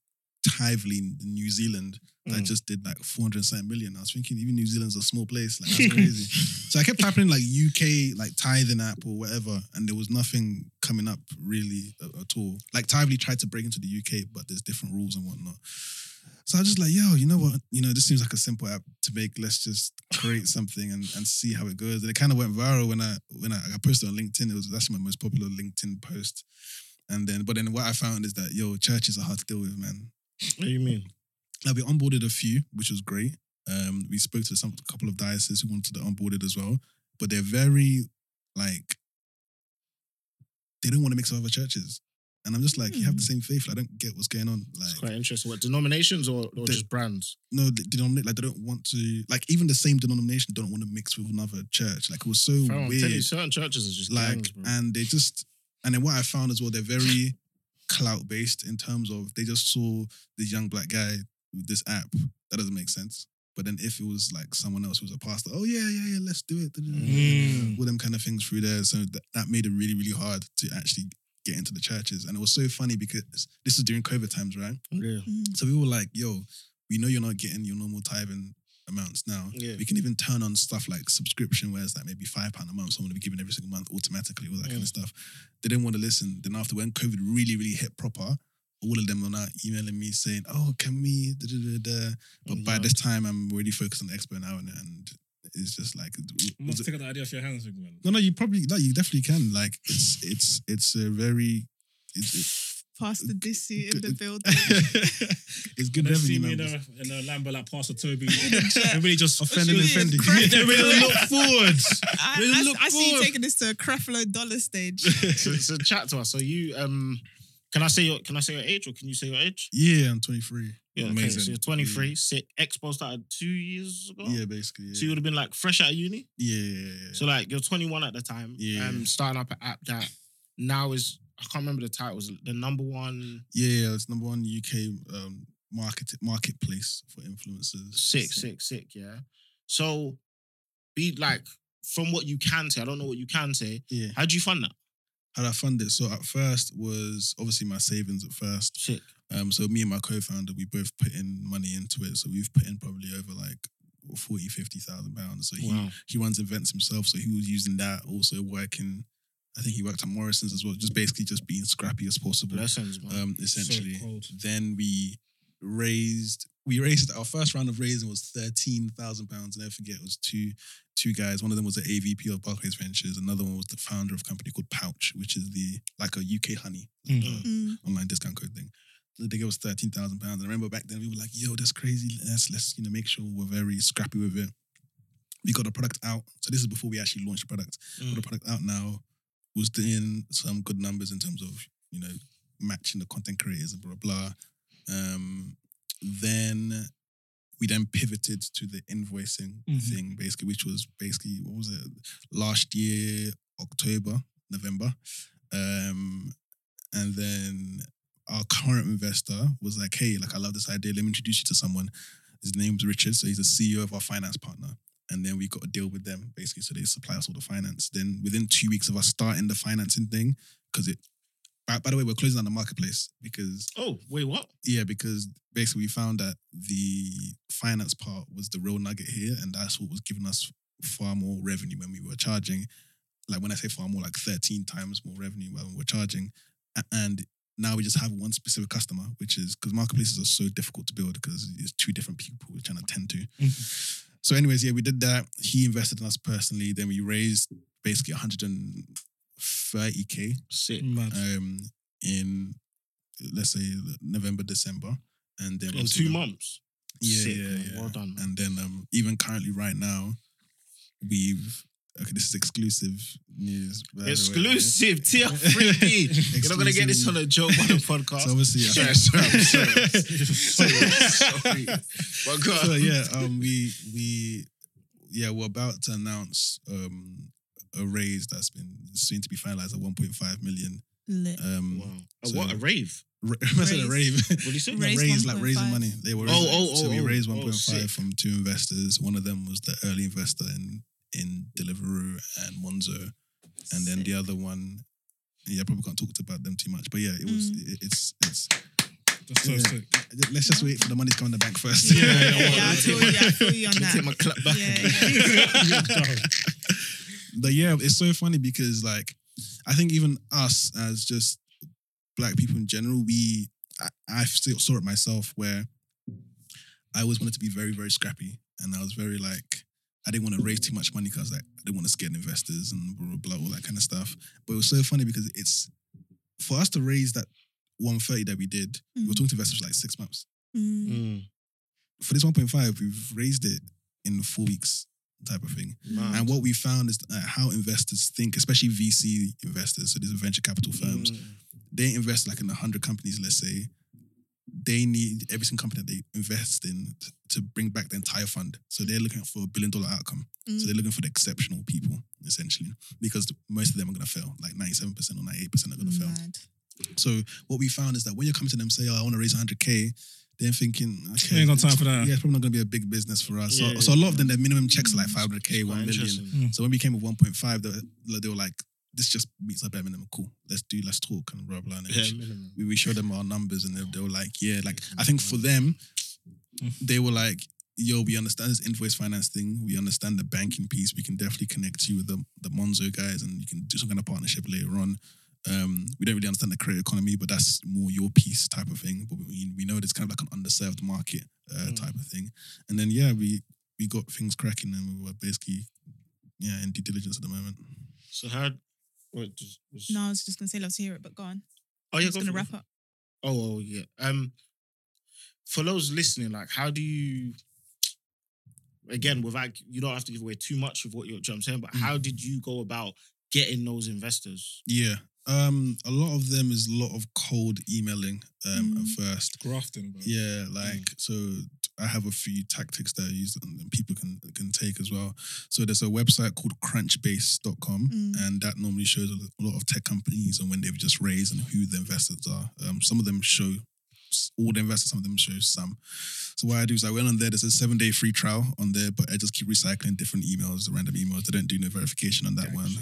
Speaker 6: Tively in New Zealand that
Speaker 2: Mm.
Speaker 6: just did like 407 million. I was thinking even New Zealand's a small place. Like that's crazy. so I kept typing in like UK like tithing app or whatever, and there was nothing coming up really at, at all. Like Tively tried to break into the UK, but there's different rules and whatnot. So I was just like, yo, you know what? You know, this seems like a simple app to make. Let's just create something and, and see how it goes. And it kind of went viral when I when I, I posted on LinkedIn. It was actually my most popular LinkedIn post. And then, but then what I found is that yo, churches are hard to deal with, man.
Speaker 2: what do you mean?
Speaker 6: Now we onboarded a few, which was great. Um, we spoke to some a couple of dioceses who wanted to onboarded as well, but they're very like they don't want to mix with other churches. And I'm just like, you have the same faith. I don't get what's going on.
Speaker 2: It's
Speaker 6: Like,
Speaker 2: quite interesting. What denominations or, or just brands?
Speaker 6: no, they denominate like they don't want to like even the same denomination don't want to mix with another church. Like it was so
Speaker 2: you,
Speaker 6: weird.
Speaker 2: certain churches are just
Speaker 6: Like,
Speaker 2: gangs,
Speaker 6: and they just and then what I found as well, they're very clout based in terms of they just saw this young black guy with this app. That doesn't make sense. But then if it was like someone else who was a pastor, oh yeah, yeah, yeah, let's do it.
Speaker 3: Mm.
Speaker 6: All them kind of things through there. So that, that made it really, really hard to actually get into the churches. And it was so funny because this is during COVID times, right?
Speaker 2: yeah.
Speaker 6: So we were like, yo, we know you're not getting your normal tithing amounts now.
Speaker 2: Yeah.
Speaker 6: We can even turn on stuff like subscription, where it's like maybe five pound a month, someone will be given every single month automatically, all that kind of stuff. They didn't want to listen. Then after when COVID really, really hit proper, all of them are now emailing me saying, "Oh, can we?" Da, da, da. But by this time, I'm already focused on the XPO now, and, and it's just like,
Speaker 3: must take that idea off your hands, man.
Speaker 6: no, no, you probably, no, you definitely can. Like, it's, it's, it's a very, it's,
Speaker 1: Pastor Dissy in the building.
Speaker 6: it's good
Speaker 3: They see
Speaker 6: revenue
Speaker 3: me in
Speaker 6: numbers.
Speaker 3: a, in a Lambo like Pastor Toby. They really just
Speaker 6: Offended and
Speaker 1: She is
Speaker 6: offended.
Speaker 1: crazy.
Speaker 3: They really look forward.
Speaker 1: I,
Speaker 3: Really
Speaker 1: I-
Speaker 3: look
Speaker 1: I see you taking this to a Creflo Dollar stage.
Speaker 2: so, so chat to us. So you um can I say your can I say your age or can you say your age?
Speaker 6: Yeah, I'm 23.
Speaker 2: Yeah,
Speaker 3: Amazing.
Speaker 2: Okay, so you're 23. Sick. XPO started two years ago.
Speaker 6: Yeah, basically. Yeah.
Speaker 2: So you would have been like fresh out of uni.
Speaker 6: yeah, yeah, yeah, yeah.
Speaker 2: So like you're 21 at the time.
Speaker 6: Yeah.
Speaker 2: Um, starting up an app that now is I can't remember the title. Was the number one
Speaker 6: Yeah, yeah, it's number one UK um, market marketplace for influencers.
Speaker 2: sick, sick, sick. Yeah. So be like from what you can say. I don't know what you can say.
Speaker 6: Yeah.
Speaker 2: How do you fund that?
Speaker 6: How did I fund it? So at first was obviously my savings at first.
Speaker 2: Sick.
Speaker 6: Um, so me and my co-founder, we both put in money into it. So we've put in probably over like 40, 50,000 pounds. So he
Speaker 2: Wow.
Speaker 6: he runs events himself. So he was using that, also working. I think he worked at Morrison's as well, just basically just being scrappy as possible.
Speaker 2: Blessings, man.
Speaker 6: um, essentially.
Speaker 3: cold.
Speaker 6: then we raised we raised our first round of raising was thirteen thousand pounds. Never forget, it was two two guys. One of them was the AVP of Barclays Ventures. Another one was the founder of a company called Pouch, which is the like a UK honey like
Speaker 3: Mm.
Speaker 6: the
Speaker 1: Mm.
Speaker 6: online discount code thing. So they gave us thirteen thousand pounds. I remember back then we were like, "Yo, that's crazy. Let's let's you know make sure we're very scrappy with it." We got the product out. So this is before we actually launched the product. Got the product out now. Was doing some good numbers in terms of you know matching the content creators and blah blah. Um, then we then pivoted to the invoicing
Speaker 3: Mhm.
Speaker 6: thing, basically, which was basically what was it last year October November, um, and then our current investor was like, "Hey, like I love this idea. Let me introduce you to someone. His name's Richard, so he's the CEO of our finance partner." And then we got a deal with them, basically, so they supply us all the finance. Then within two weeks of us starting the financing thing, because it, by, by the way, we're closing down the marketplace because
Speaker 2: Oh, wait, what?
Speaker 6: yeah, because basically we found that the finance part was the real nugget here, and that's what was giving us far more revenue when we were charging. Like when I say far more, like thirteen times more revenue when we were charging, and now we just have one specific customer, which is because marketplaces are so difficult to build because it's two different people we're trying to tend to. Mm-hmm. So, anyways, yeah, we did that. He invested in us personally. Then we raised basically 130k
Speaker 2: Sick.
Speaker 6: Um, in let's say November, December, and then
Speaker 2: In two months.
Speaker 6: Yeah,
Speaker 2: Sick,
Speaker 6: yeah, yeah.
Speaker 2: Well done, man.
Speaker 6: And then um, even currently right now, we've okay, this is exclusive news. by the way.
Speaker 2: Exclusive TR3D. You're not gonna get this on a Joe Budden podcast.
Speaker 6: So obviously, yeah.
Speaker 2: sorry, sorry, sorry, sorry. But go
Speaker 6: so
Speaker 2: on.
Speaker 6: yeah, um, we we yeah, we're about to announce um a raise that's been soon to be finalized at 1.5 million.
Speaker 1: Lit.
Speaker 6: Um,
Speaker 2: Wow. A
Speaker 6: so-
Speaker 2: what a rave?
Speaker 6: ra- I said a rave.
Speaker 2: What do you say?
Speaker 1: Raise
Speaker 6: raise like
Speaker 1: 1.5.
Speaker 6: raising money. They were
Speaker 2: Oh,
Speaker 6: raising-
Speaker 2: oh,
Speaker 6: so we
Speaker 2: oh,
Speaker 6: raised
Speaker 2: oh,
Speaker 6: 1.5
Speaker 2: sick.
Speaker 6: from two investors. One of them was the early investor in in Deliveroo and Monzo, and then the other one. Yeah, I probably can't talk about them too much, but yeah, it was.
Speaker 1: Mm.
Speaker 6: It, it's it's.
Speaker 3: That's so
Speaker 6: Yeah.
Speaker 3: sick.
Speaker 6: Let's just wait for the money to come in the bank first.
Speaker 1: Yeah,
Speaker 3: Yeah,
Speaker 1: yeah,
Speaker 3: yeah,
Speaker 1: yeah, I feel you. I feel you on
Speaker 2: Let me take my clap back.
Speaker 1: Yeah,
Speaker 6: but yeah, it's so funny because like I think even us as just black people in general, we I, I still saw it myself where I always wanted to be very very scrappy, and I was very like I didn't want to raise too much money because like I didn't want to scare investors and blah, blah blah all that kind of stuff. But it was so funny because it's for us to raise that 130 that we did. We were
Speaker 1: Mm.
Speaker 6: talking to investors for like six months.
Speaker 1: Mm.
Speaker 2: Mm,
Speaker 6: For this 1.5, we've raised it in four weeks type of thing.
Speaker 2: mad.
Speaker 6: And what we found is uh, how investors think, especially VC investors, so these are venture capital firms,
Speaker 2: Mm,
Speaker 6: they invest like in 100 companies, let's say. They need every single company that they invest in t- to bring back the entire fund. So they're looking for a billion dollar outcome. So
Speaker 1: Mm.
Speaker 6: they're looking for the exceptional people, essentially, because most of them are going to fail. Like 97% or 98% are going to fail. So what we found is that when you come to them and say, oh, I want to raise 100K, they're thinking,
Speaker 3: We
Speaker 6: okay,
Speaker 3: ain't got time for that.
Speaker 6: yeah, it's probably not going to be a big business for us.
Speaker 2: Yeah,
Speaker 6: so, so a lot of them, their minimum checks are like
Speaker 1: Mm.
Speaker 6: 500K, 1
Speaker 2: quite
Speaker 6: million.
Speaker 2: interesting.
Speaker 6: So when we came with 1.5, they were, they were like, this just meets our bare minimum. Cool. Let's do, let's talk and blah, blah. And
Speaker 2: Yeah,
Speaker 6: we we, we showed them our numbers and they, they were like, yeah, like, I think for them, they were like, yo, we understand this invoice finance thing. We understand the banking piece. We can definitely connect you with the, the Monzo guys and you can do some kind of partnership later on. Um, we don't really understand the credit economy, but that's more your piece type of thing. But we, we know it's kind of like an underserved market uh,
Speaker 2: Mm.
Speaker 6: type of thing. And then, yeah, we, we got things cracking and we were basically, yeah, in due diligence at the moment.
Speaker 2: So how? What just, was,
Speaker 1: No, I was just gonna say love to hear it, but go on.
Speaker 2: Oh
Speaker 1: I'm
Speaker 2: yeah,
Speaker 1: just
Speaker 2: go
Speaker 1: gonna wrap up.
Speaker 2: Oh, oh yeah. Um, for those listening, like, how do you? Again, without you don't have to give away too much of what you're, you know what I'm saying, but
Speaker 6: Mm.
Speaker 2: how did you go about getting those investors?
Speaker 6: Yeah. Um, a lot of them is a lot of cold emailing um,
Speaker 1: Mm.
Speaker 6: at first.
Speaker 3: Grafting, bro.
Speaker 6: Yeah, like so. I have a few tactics that I use and people can can take as well. So there's a website called Crunchbase.com,
Speaker 1: Mm.
Speaker 6: and that normally shows a lot of tech companies and when they've just raised and who the investors are. Um, some of them show s- all the investors, some of them show some. So what I do is I went on there. There's a seven day free trial on there, but I just keep recycling different emails, random emails. They don't do no verification on that
Speaker 3: Gang
Speaker 6: one.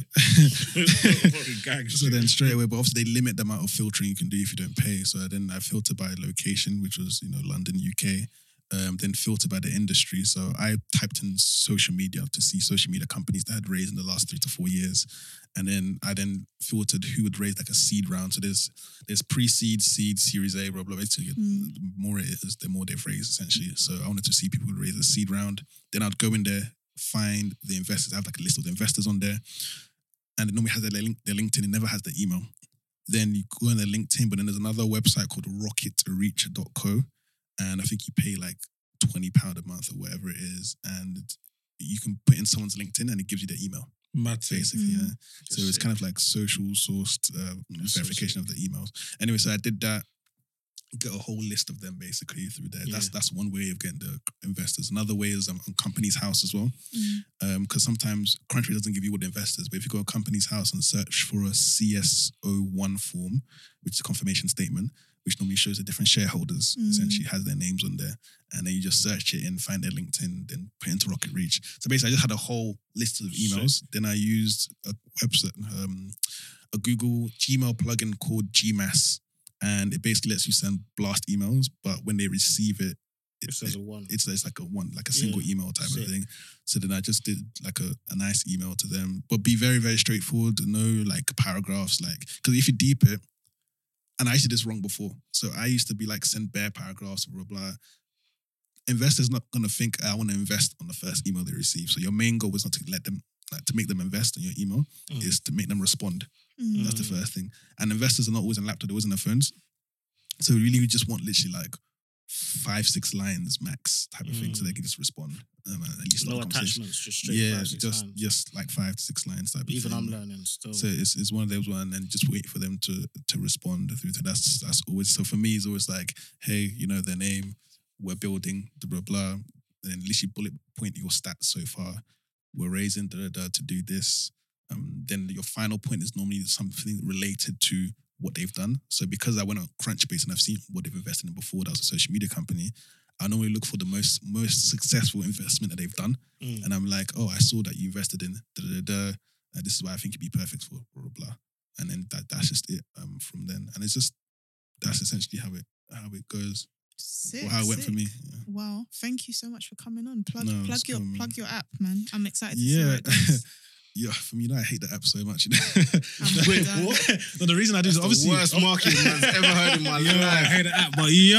Speaker 6: So then straight away, but obviously they limit the amount of filtering you can do if you don't pay. So then I filter by location, which was you know London, UK. Um, then filter by the industry. So I typed in social media to see social media companies that had raised in the last three to four years, and then I then filtered who would raise like a seed round. So there's there's pre-seed, seed, Series A, blah blah. Basically,
Speaker 1: Mm.
Speaker 6: the more it is, the more they've raised essentially. So I wanted to see people who raise a seed round. Then I'd go in there, find the investors. I have like a list of the investors on there, and it normally has their link, their LinkedIn. It never has the email. Then you go on their LinkedIn, but then there's another website called rocketreach.co. And I think you pay like twenty pound a month or whatever it is, and you can put in someone's LinkedIn and it gives you their email
Speaker 3: Mad
Speaker 6: basically.
Speaker 1: Mm.
Speaker 6: Yeah. So it's kind of like social sourced uh,
Speaker 2: That's so
Speaker 6: verification of the emails. Anyway, so I did that. Get a whole list of them basically through there. That's
Speaker 2: Yeah.
Speaker 6: that's one way of getting the investors. Another way is um, on company's house as well
Speaker 1: Mm.
Speaker 6: because sometimes Crunchy doesn't give you all the investors, but if you go to a company's house and search for a CS01 form, which is a confirmation statement, which normally shows the different shareholders,
Speaker 1: Mm.
Speaker 6: essentially has their names on there, and then you just search it and find their LinkedIn, then put it into Rocket Reach. So basically, I just had a whole list of emails. Then I used a website, um, a Google Gmail plugin called Gmass, and it basically lets you send blast emails, but when they receive it, it,
Speaker 2: It says a one.
Speaker 6: it's it's like a one like a single
Speaker 2: Yeah,
Speaker 6: email type
Speaker 2: sick.
Speaker 6: of thing. So then I just did like a, a nice email to them, but be very very straightforward. No like paragraphs, like because if you deep it, and I used to do this wrong before. So I used to be like send bare paragraphs, blah blah. blah. Investors not gonna think I want to invest on the first email they receive. So your main goal was not to let them like to make them invest on your email,
Speaker 2: Mm.
Speaker 6: is to make them respond.
Speaker 1: Mm.
Speaker 6: That's the
Speaker 2: Mm.
Speaker 6: first thing. And investors are not always on laptop, they're always on their phones. So really, we just want literally like five, six lines max type of thing, so
Speaker 2: Mm.
Speaker 6: they can just respond. Um, at least
Speaker 2: No
Speaker 6: the
Speaker 2: attachments, just straight
Speaker 6: Yeah,
Speaker 2: five,
Speaker 6: just
Speaker 2: lines.
Speaker 6: just like five to six lines type of
Speaker 2: Even. I'm learning still.
Speaker 6: So it's, it's one of those one, and just wait for them to to respond through to that's that's always so for me it's always like, hey, you know their name, we're building, blah blah blah, and at least you bullet point your stats so far. We're raising da, da, da, to do this. Um, then your final point is normally something related to what they've done. So because I went on Crunchbase and I've seen what they've invested in before, that was a social media company. I normally look for the most most successful investment that they've done.
Speaker 2: Mm.
Speaker 6: And I'm like, oh, I saw that you invested in da da da. This is why I think you'd be perfect for blah blah blah. And then that that's just it. Um, from then, and it's just that's essentially how it how it goes
Speaker 1: Sick,
Speaker 6: or how it went for me. Yeah.
Speaker 1: Wow, thank you so much for coming on. Plug
Speaker 6: No,
Speaker 1: plug your
Speaker 6: man.
Speaker 1: plug your app, man. I'm excited to see
Speaker 6: Yeah.
Speaker 1: where it goes.
Speaker 6: Yeah, for me, you know, I hate the app so much. You
Speaker 1: I'm
Speaker 6: Wait, what? No, the reason I do is
Speaker 2: That's
Speaker 6: obviously
Speaker 2: worst marketing man's ever heard in my
Speaker 3: Yo, I hate the app, but yo,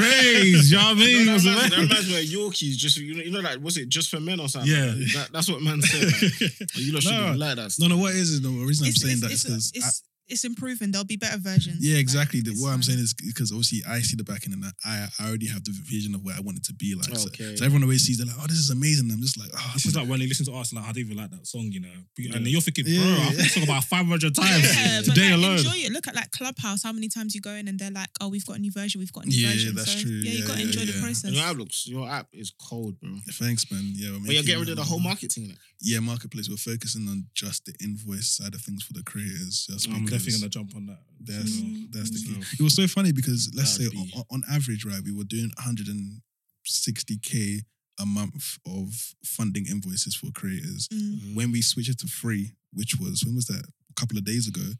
Speaker 3: Rays, you know what I mean?
Speaker 2: No,
Speaker 3: What's
Speaker 2: that,
Speaker 3: the
Speaker 2: reminds, that
Speaker 3: man?
Speaker 2: reminds me of Yorkies. Just you know, you know, like was it just for men or something?
Speaker 3: Yeah.
Speaker 2: that, that's what man said. Like, you lot
Speaker 6: No.
Speaker 2: shouldn't like that.
Speaker 6: no, no. What is it? No, the reason I'm saying
Speaker 1: it's,
Speaker 6: that
Speaker 1: it's,
Speaker 6: is because
Speaker 1: it's, it's improving. There'll be better versions.
Speaker 6: Yeah,
Speaker 1: Like,
Speaker 6: exactly. The-
Speaker 1: it's
Speaker 6: what I'm saying is because obviously I see the back end and I, I already have the vision of where I want it to be like. So,
Speaker 2: Okay.
Speaker 6: so everyone always sees they're like, oh, this is amazing. I'm just like, oh,
Speaker 3: This is like when they listen to us, like, I don't even like that song, you know.
Speaker 2: Yeah.
Speaker 3: And you're thinking, bro,
Speaker 6: Yeah,
Speaker 3: I've
Speaker 6: yeah.
Speaker 3: this song about 500 times
Speaker 1: Yeah, but
Speaker 3: today
Speaker 1: like,
Speaker 3: alone.
Speaker 1: enjoy it. Look at like Clubhouse. How many times you go in and they're like, "Oh, we've got a new version. We've got a new
Speaker 6: Yeah,
Speaker 1: version."
Speaker 6: that's
Speaker 1: so,
Speaker 6: true.
Speaker 1: Yeah, you
Speaker 6: Yeah,
Speaker 1: got to enjoy
Speaker 6: yeah.
Speaker 1: the process.
Speaker 2: And your app looks, your app is cold, bro.
Speaker 6: thanks, man. Yeah, we're
Speaker 2: But you're getting rid of the
Speaker 6: um,
Speaker 2: whole marketing.
Speaker 6: Yeah, marketplace. We're focusing on just the invoice side of things for the creators. Just because
Speaker 3: definitely gonna jump on that.
Speaker 6: that's
Speaker 1: Mm.
Speaker 6: that's the key. It was so funny because let's say
Speaker 2: That'd be-
Speaker 6: on, on average, right, we were doing 160k a month of funding invoices for creators.
Speaker 1: Mm.
Speaker 6: When we switched it to free, which was when was that? A couple of days ago,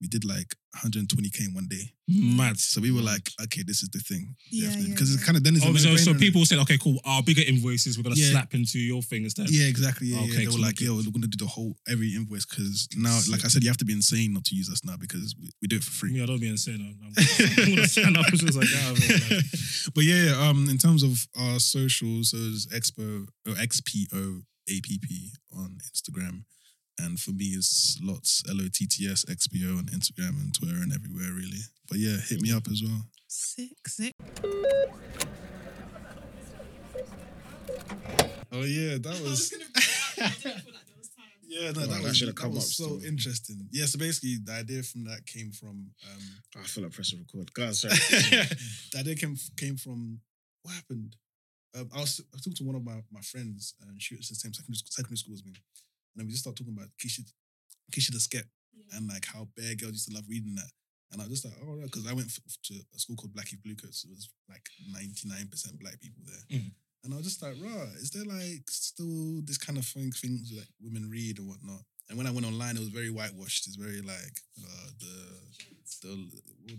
Speaker 6: we did like 120k in one day.
Speaker 3: Mad.
Speaker 6: So we were like, okay, this is the thing.
Speaker 1: Yeah, yeah,
Speaker 6: Because it's kind of then it's a
Speaker 3: Oh, so, so people said, okay, cool. Our bigger invoices, we're gonna
Speaker 6: Yeah.
Speaker 3: slap into your thing instead.
Speaker 6: Yeah, exactly. Yeah,
Speaker 3: Okay,
Speaker 6: yeah. They were like,
Speaker 3: good.
Speaker 6: yo, we're gonna do the whole every invoice because now, like I said, you have to be insane not to use us now because we, we do it for free.
Speaker 3: Me, I don't be insane. I'm, I'm gonna stand up and just like, yeah, man.
Speaker 6: but yeah, yeah, um, in terms of our socials, so it's Expo or XPO APP on Instagram. And for me, it's lots L O T T S XPO on Instagram and Twitter and everywhere, really. But yeah, hit me up as well.
Speaker 1: Sick, sick.
Speaker 6: Oh, yeah, that was. Yeah, no,
Speaker 2: Wow,
Speaker 6: that,
Speaker 2: that should've
Speaker 6: that
Speaker 2: come
Speaker 6: was
Speaker 2: up
Speaker 6: so
Speaker 2: still.
Speaker 6: interesting. Yeah, so basically, the idea from that came from um,
Speaker 2: I feel like pressing record. Go on, sorry.
Speaker 6: the idea came came from what happened. Um, I was I was talking to one of my, my friends, and she was the same secondary, school- secondary school as me, and then we just started talking about Keisha, Keisha the Sket, and like how bear girls used to love reading that. And I was just like, oh, because I went f- to a school called Blackheath Bluecoats. It was like ninety nine percent black people there,
Speaker 3: Mhm.
Speaker 6: and I was just like, right, is there like still this kind of thing things like women read or whatnot? And when I went online, it was very whitewashed. It's very like uh, the the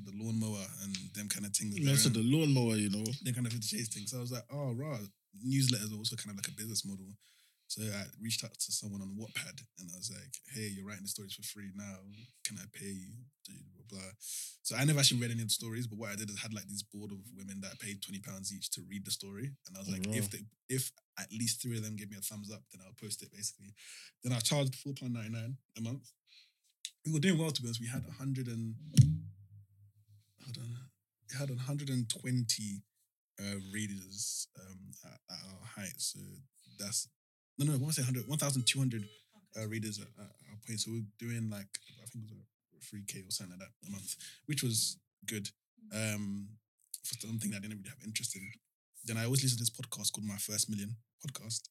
Speaker 6: the lawnmower and them kind of things.
Speaker 2: That's
Speaker 6: there.
Speaker 2: the lawnmower, you know.
Speaker 6: Then kind of the chase thing. So I was like, oh, right. Newsletters are also kind of like a business model. So I reached out to someone on Wattpad and I was like, hey, you're writing the stories for free now. Can I pay you? Blah, blah, blah. So I never actually read any of the stories, but what I did is had like this board of women that paid twenty pounds each to read the story, and I was
Speaker 2: Oh,
Speaker 6: like,
Speaker 2: wow.
Speaker 6: if they, if at least three of them give me a thumbs up, then I'll post it basically. Then I charged four pound ninety nine a month. We were doing well to be honest. We had a hundred and hold on, we had hundred and twenty uh, readers um, at, at our height. So that's no, no. I want to say 100, 1,200 uh, readers at, at our point. So we're doing like I think it was a three k or something like that a month, which was good. Um, for something that I didn't really have interest in. Then I always listen to this podcast called My First Million podcast.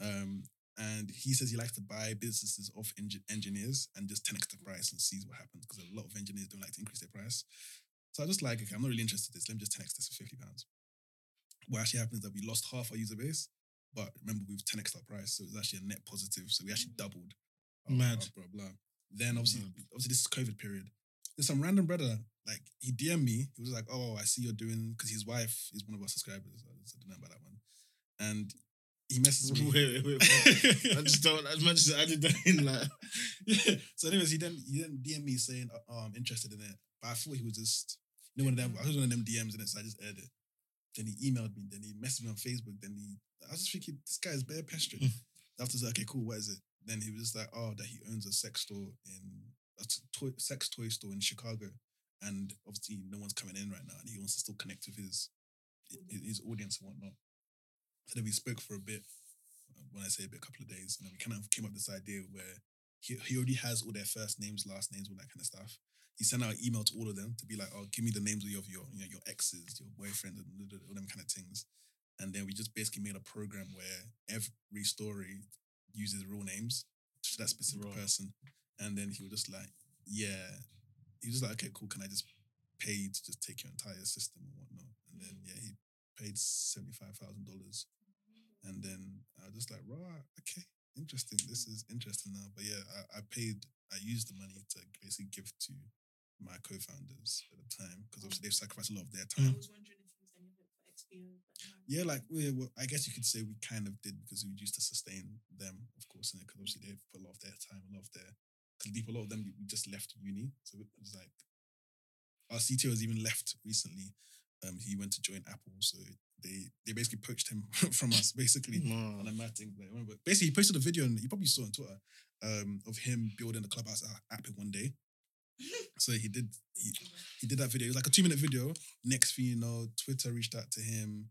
Speaker 6: Um, and he says he likes to buy businesses off engi- engineers and just 10x the price and sees what happens because a lot of engineers don't like to increase their price. So I just like, okay, I'm not really interested in this. Let me just 10x this for 50 pounds. What actually happened is that we lost half our user base, but remember we've 10x our price, so it was actually a net positive. So we actually mm. doubled. our-
Speaker 3: Mad.
Speaker 6: our blah blah. Then obviously, obviously this is COVID period. There's some random brother like he DM'd me. He was like, "Oh, I see you're doing," because his wife is one of our subscribers. I don't know about that one. And he messaged me.
Speaker 2: Wait, wait, wait. I just don't. As much as I did that in like.
Speaker 6: yeah. So, anyways, he then he then DM me saying, oh, "Oh, I'm interested in it," but I thought he was just you know one of them. Mm-hmm. I was one of them DMs in it, so I just aired it. Then he emailed me. Then he messaged me on Facebook. Then he, I was just thinking, this guy is bare pestering. After I was like, okay, cool. What is it? Then he was just like, oh, that he owns a sex store in a toy, sex toy store in Chicago, and obviously no one's coming in right now, and he wants to still connect with his his, his audience and whatnot. So then we spoke for a bit. uh, When I say a bit, a couple of days, and then we kind of came up with this idea where he, he already has all their first names, last names, all that kind of stuff. He sent out an email to all of them to be like, "Oh, give me the names of your your you know, your exes, your boyfriend, and all them kind of things." And then we just basically made a program where every story uses real names to that specific
Speaker 2: Right.
Speaker 6: person. And then he was just like, yeah. He was just like, okay, cool. Can I just pay to just take your entire system and whatnot? And then, yeah, he paid $75,000. And then I was just like, right, okay, interesting. This is interesting now. But yeah, I, I paid, I used the money to basically give to my co founders at the time because obviously they've sacrificed a lot of their time.
Speaker 7: I was wondering if you used any of it for XPO.
Speaker 6: Yeah, like we, well, I guess you could say we kind of did because we used to sustain them, of course, and because obviously they put a lot of their time, a lot of their. Because a lot of them we just left uni, so it was like our CTO has even left recently. Um, he went to join Apple, so they they basically poached him from us, basically on
Speaker 2: Man.
Speaker 6: a mad thing. Like, remember, basically, he posted a video, and you probably saw on Twitter, um, of him building the clubhouse app in one day. So he did he, he did that video. It was like a two minute video. Next thing you know, Twitter reached out to him.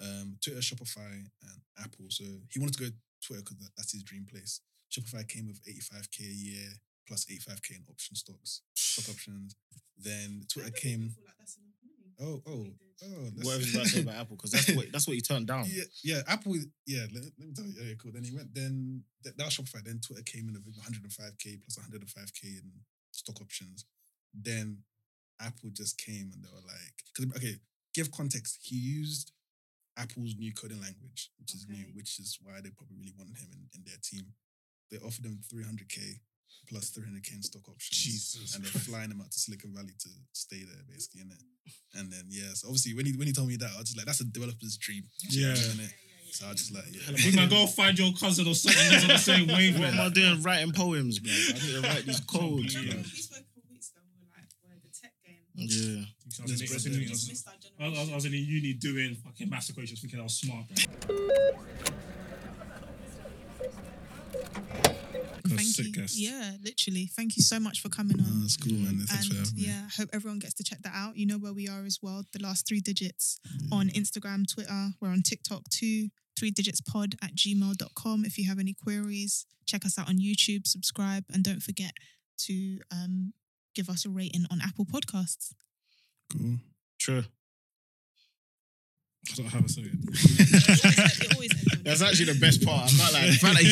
Speaker 6: Um, Twitter, Shopify, and Apple. So he wanted to go to Twitter because that, that's his dream place. Shopify came with 85k a year plus 85k in option stocks, stock options. Then Twitter came.
Speaker 7: like that's enough money.
Speaker 6: Oh, oh, oh. that's-
Speaker 2: Whatever you about to say about Apple, because that's what that's what you turned down.
Speaker 6: yeah, yeah, Apple. Yeah, let, let me tell you. Yeah, cool. Then he went. Then that, that was Shopify. Then Twitter came in with 105k plus 105k in stock options. Then Apple just came and they were like, because okay, give context. He used Apple's new coding language, which is new, which is why they probably really wanted him in, in their team. They offered him 300k plus 300k in stock options.
Speaker 2: Jesus
Speaker 6: and they're flying him out to Silicon Valley to stay there, basically, innit? And then yeah, so obviously when he when he told me that, I was just like, that's a developer's dream.
Speaker 3: Yeah.
Speaker 6: innit? So I was just like, yeah.
Speaker 3: You man, go find your cousin or something that's on the same
Speaker 2: What am I doing? Writing poems, man. I need to write these codes.
Speaker 3: Yeah.
Speaker 7: Remember
Speaker 2: man.
Speaker 7: when we spoke a couple weeks ago, we were like, we're the tech game.
Speaker 2: Yeah.
Speaker 3: I was in- I was in- I was- I was, I was in uni doing fucking maths equations, thinking I was smart, bro.
Speaker 1: Thank
Speaker 3: sick
Speaker 1: you.
Speaker 3: guest.
Speaker 1: Yeah, literally. Thank you so much for coming on.
Speaker 6: Oh, that's cool, man. Thanks for
Speaker 1: and
Speaker 6: having me.
Speaker 1: yeah, hope everyone gets to check that out. You know where we are as well. The last three digits on Instagram, Twitter. We're on TikTok too. Three digits pod at gmail.com. If you have any queries, check us out on YouTube, subscribe, and don't forget to um, give us a rating on Apple Podcasts.
Speaker 6: Cool.
Speaker 2: True.
Speaker 3: I don't have a
Speaker 1: always
Speaker 2: That's actually the best part. I can't like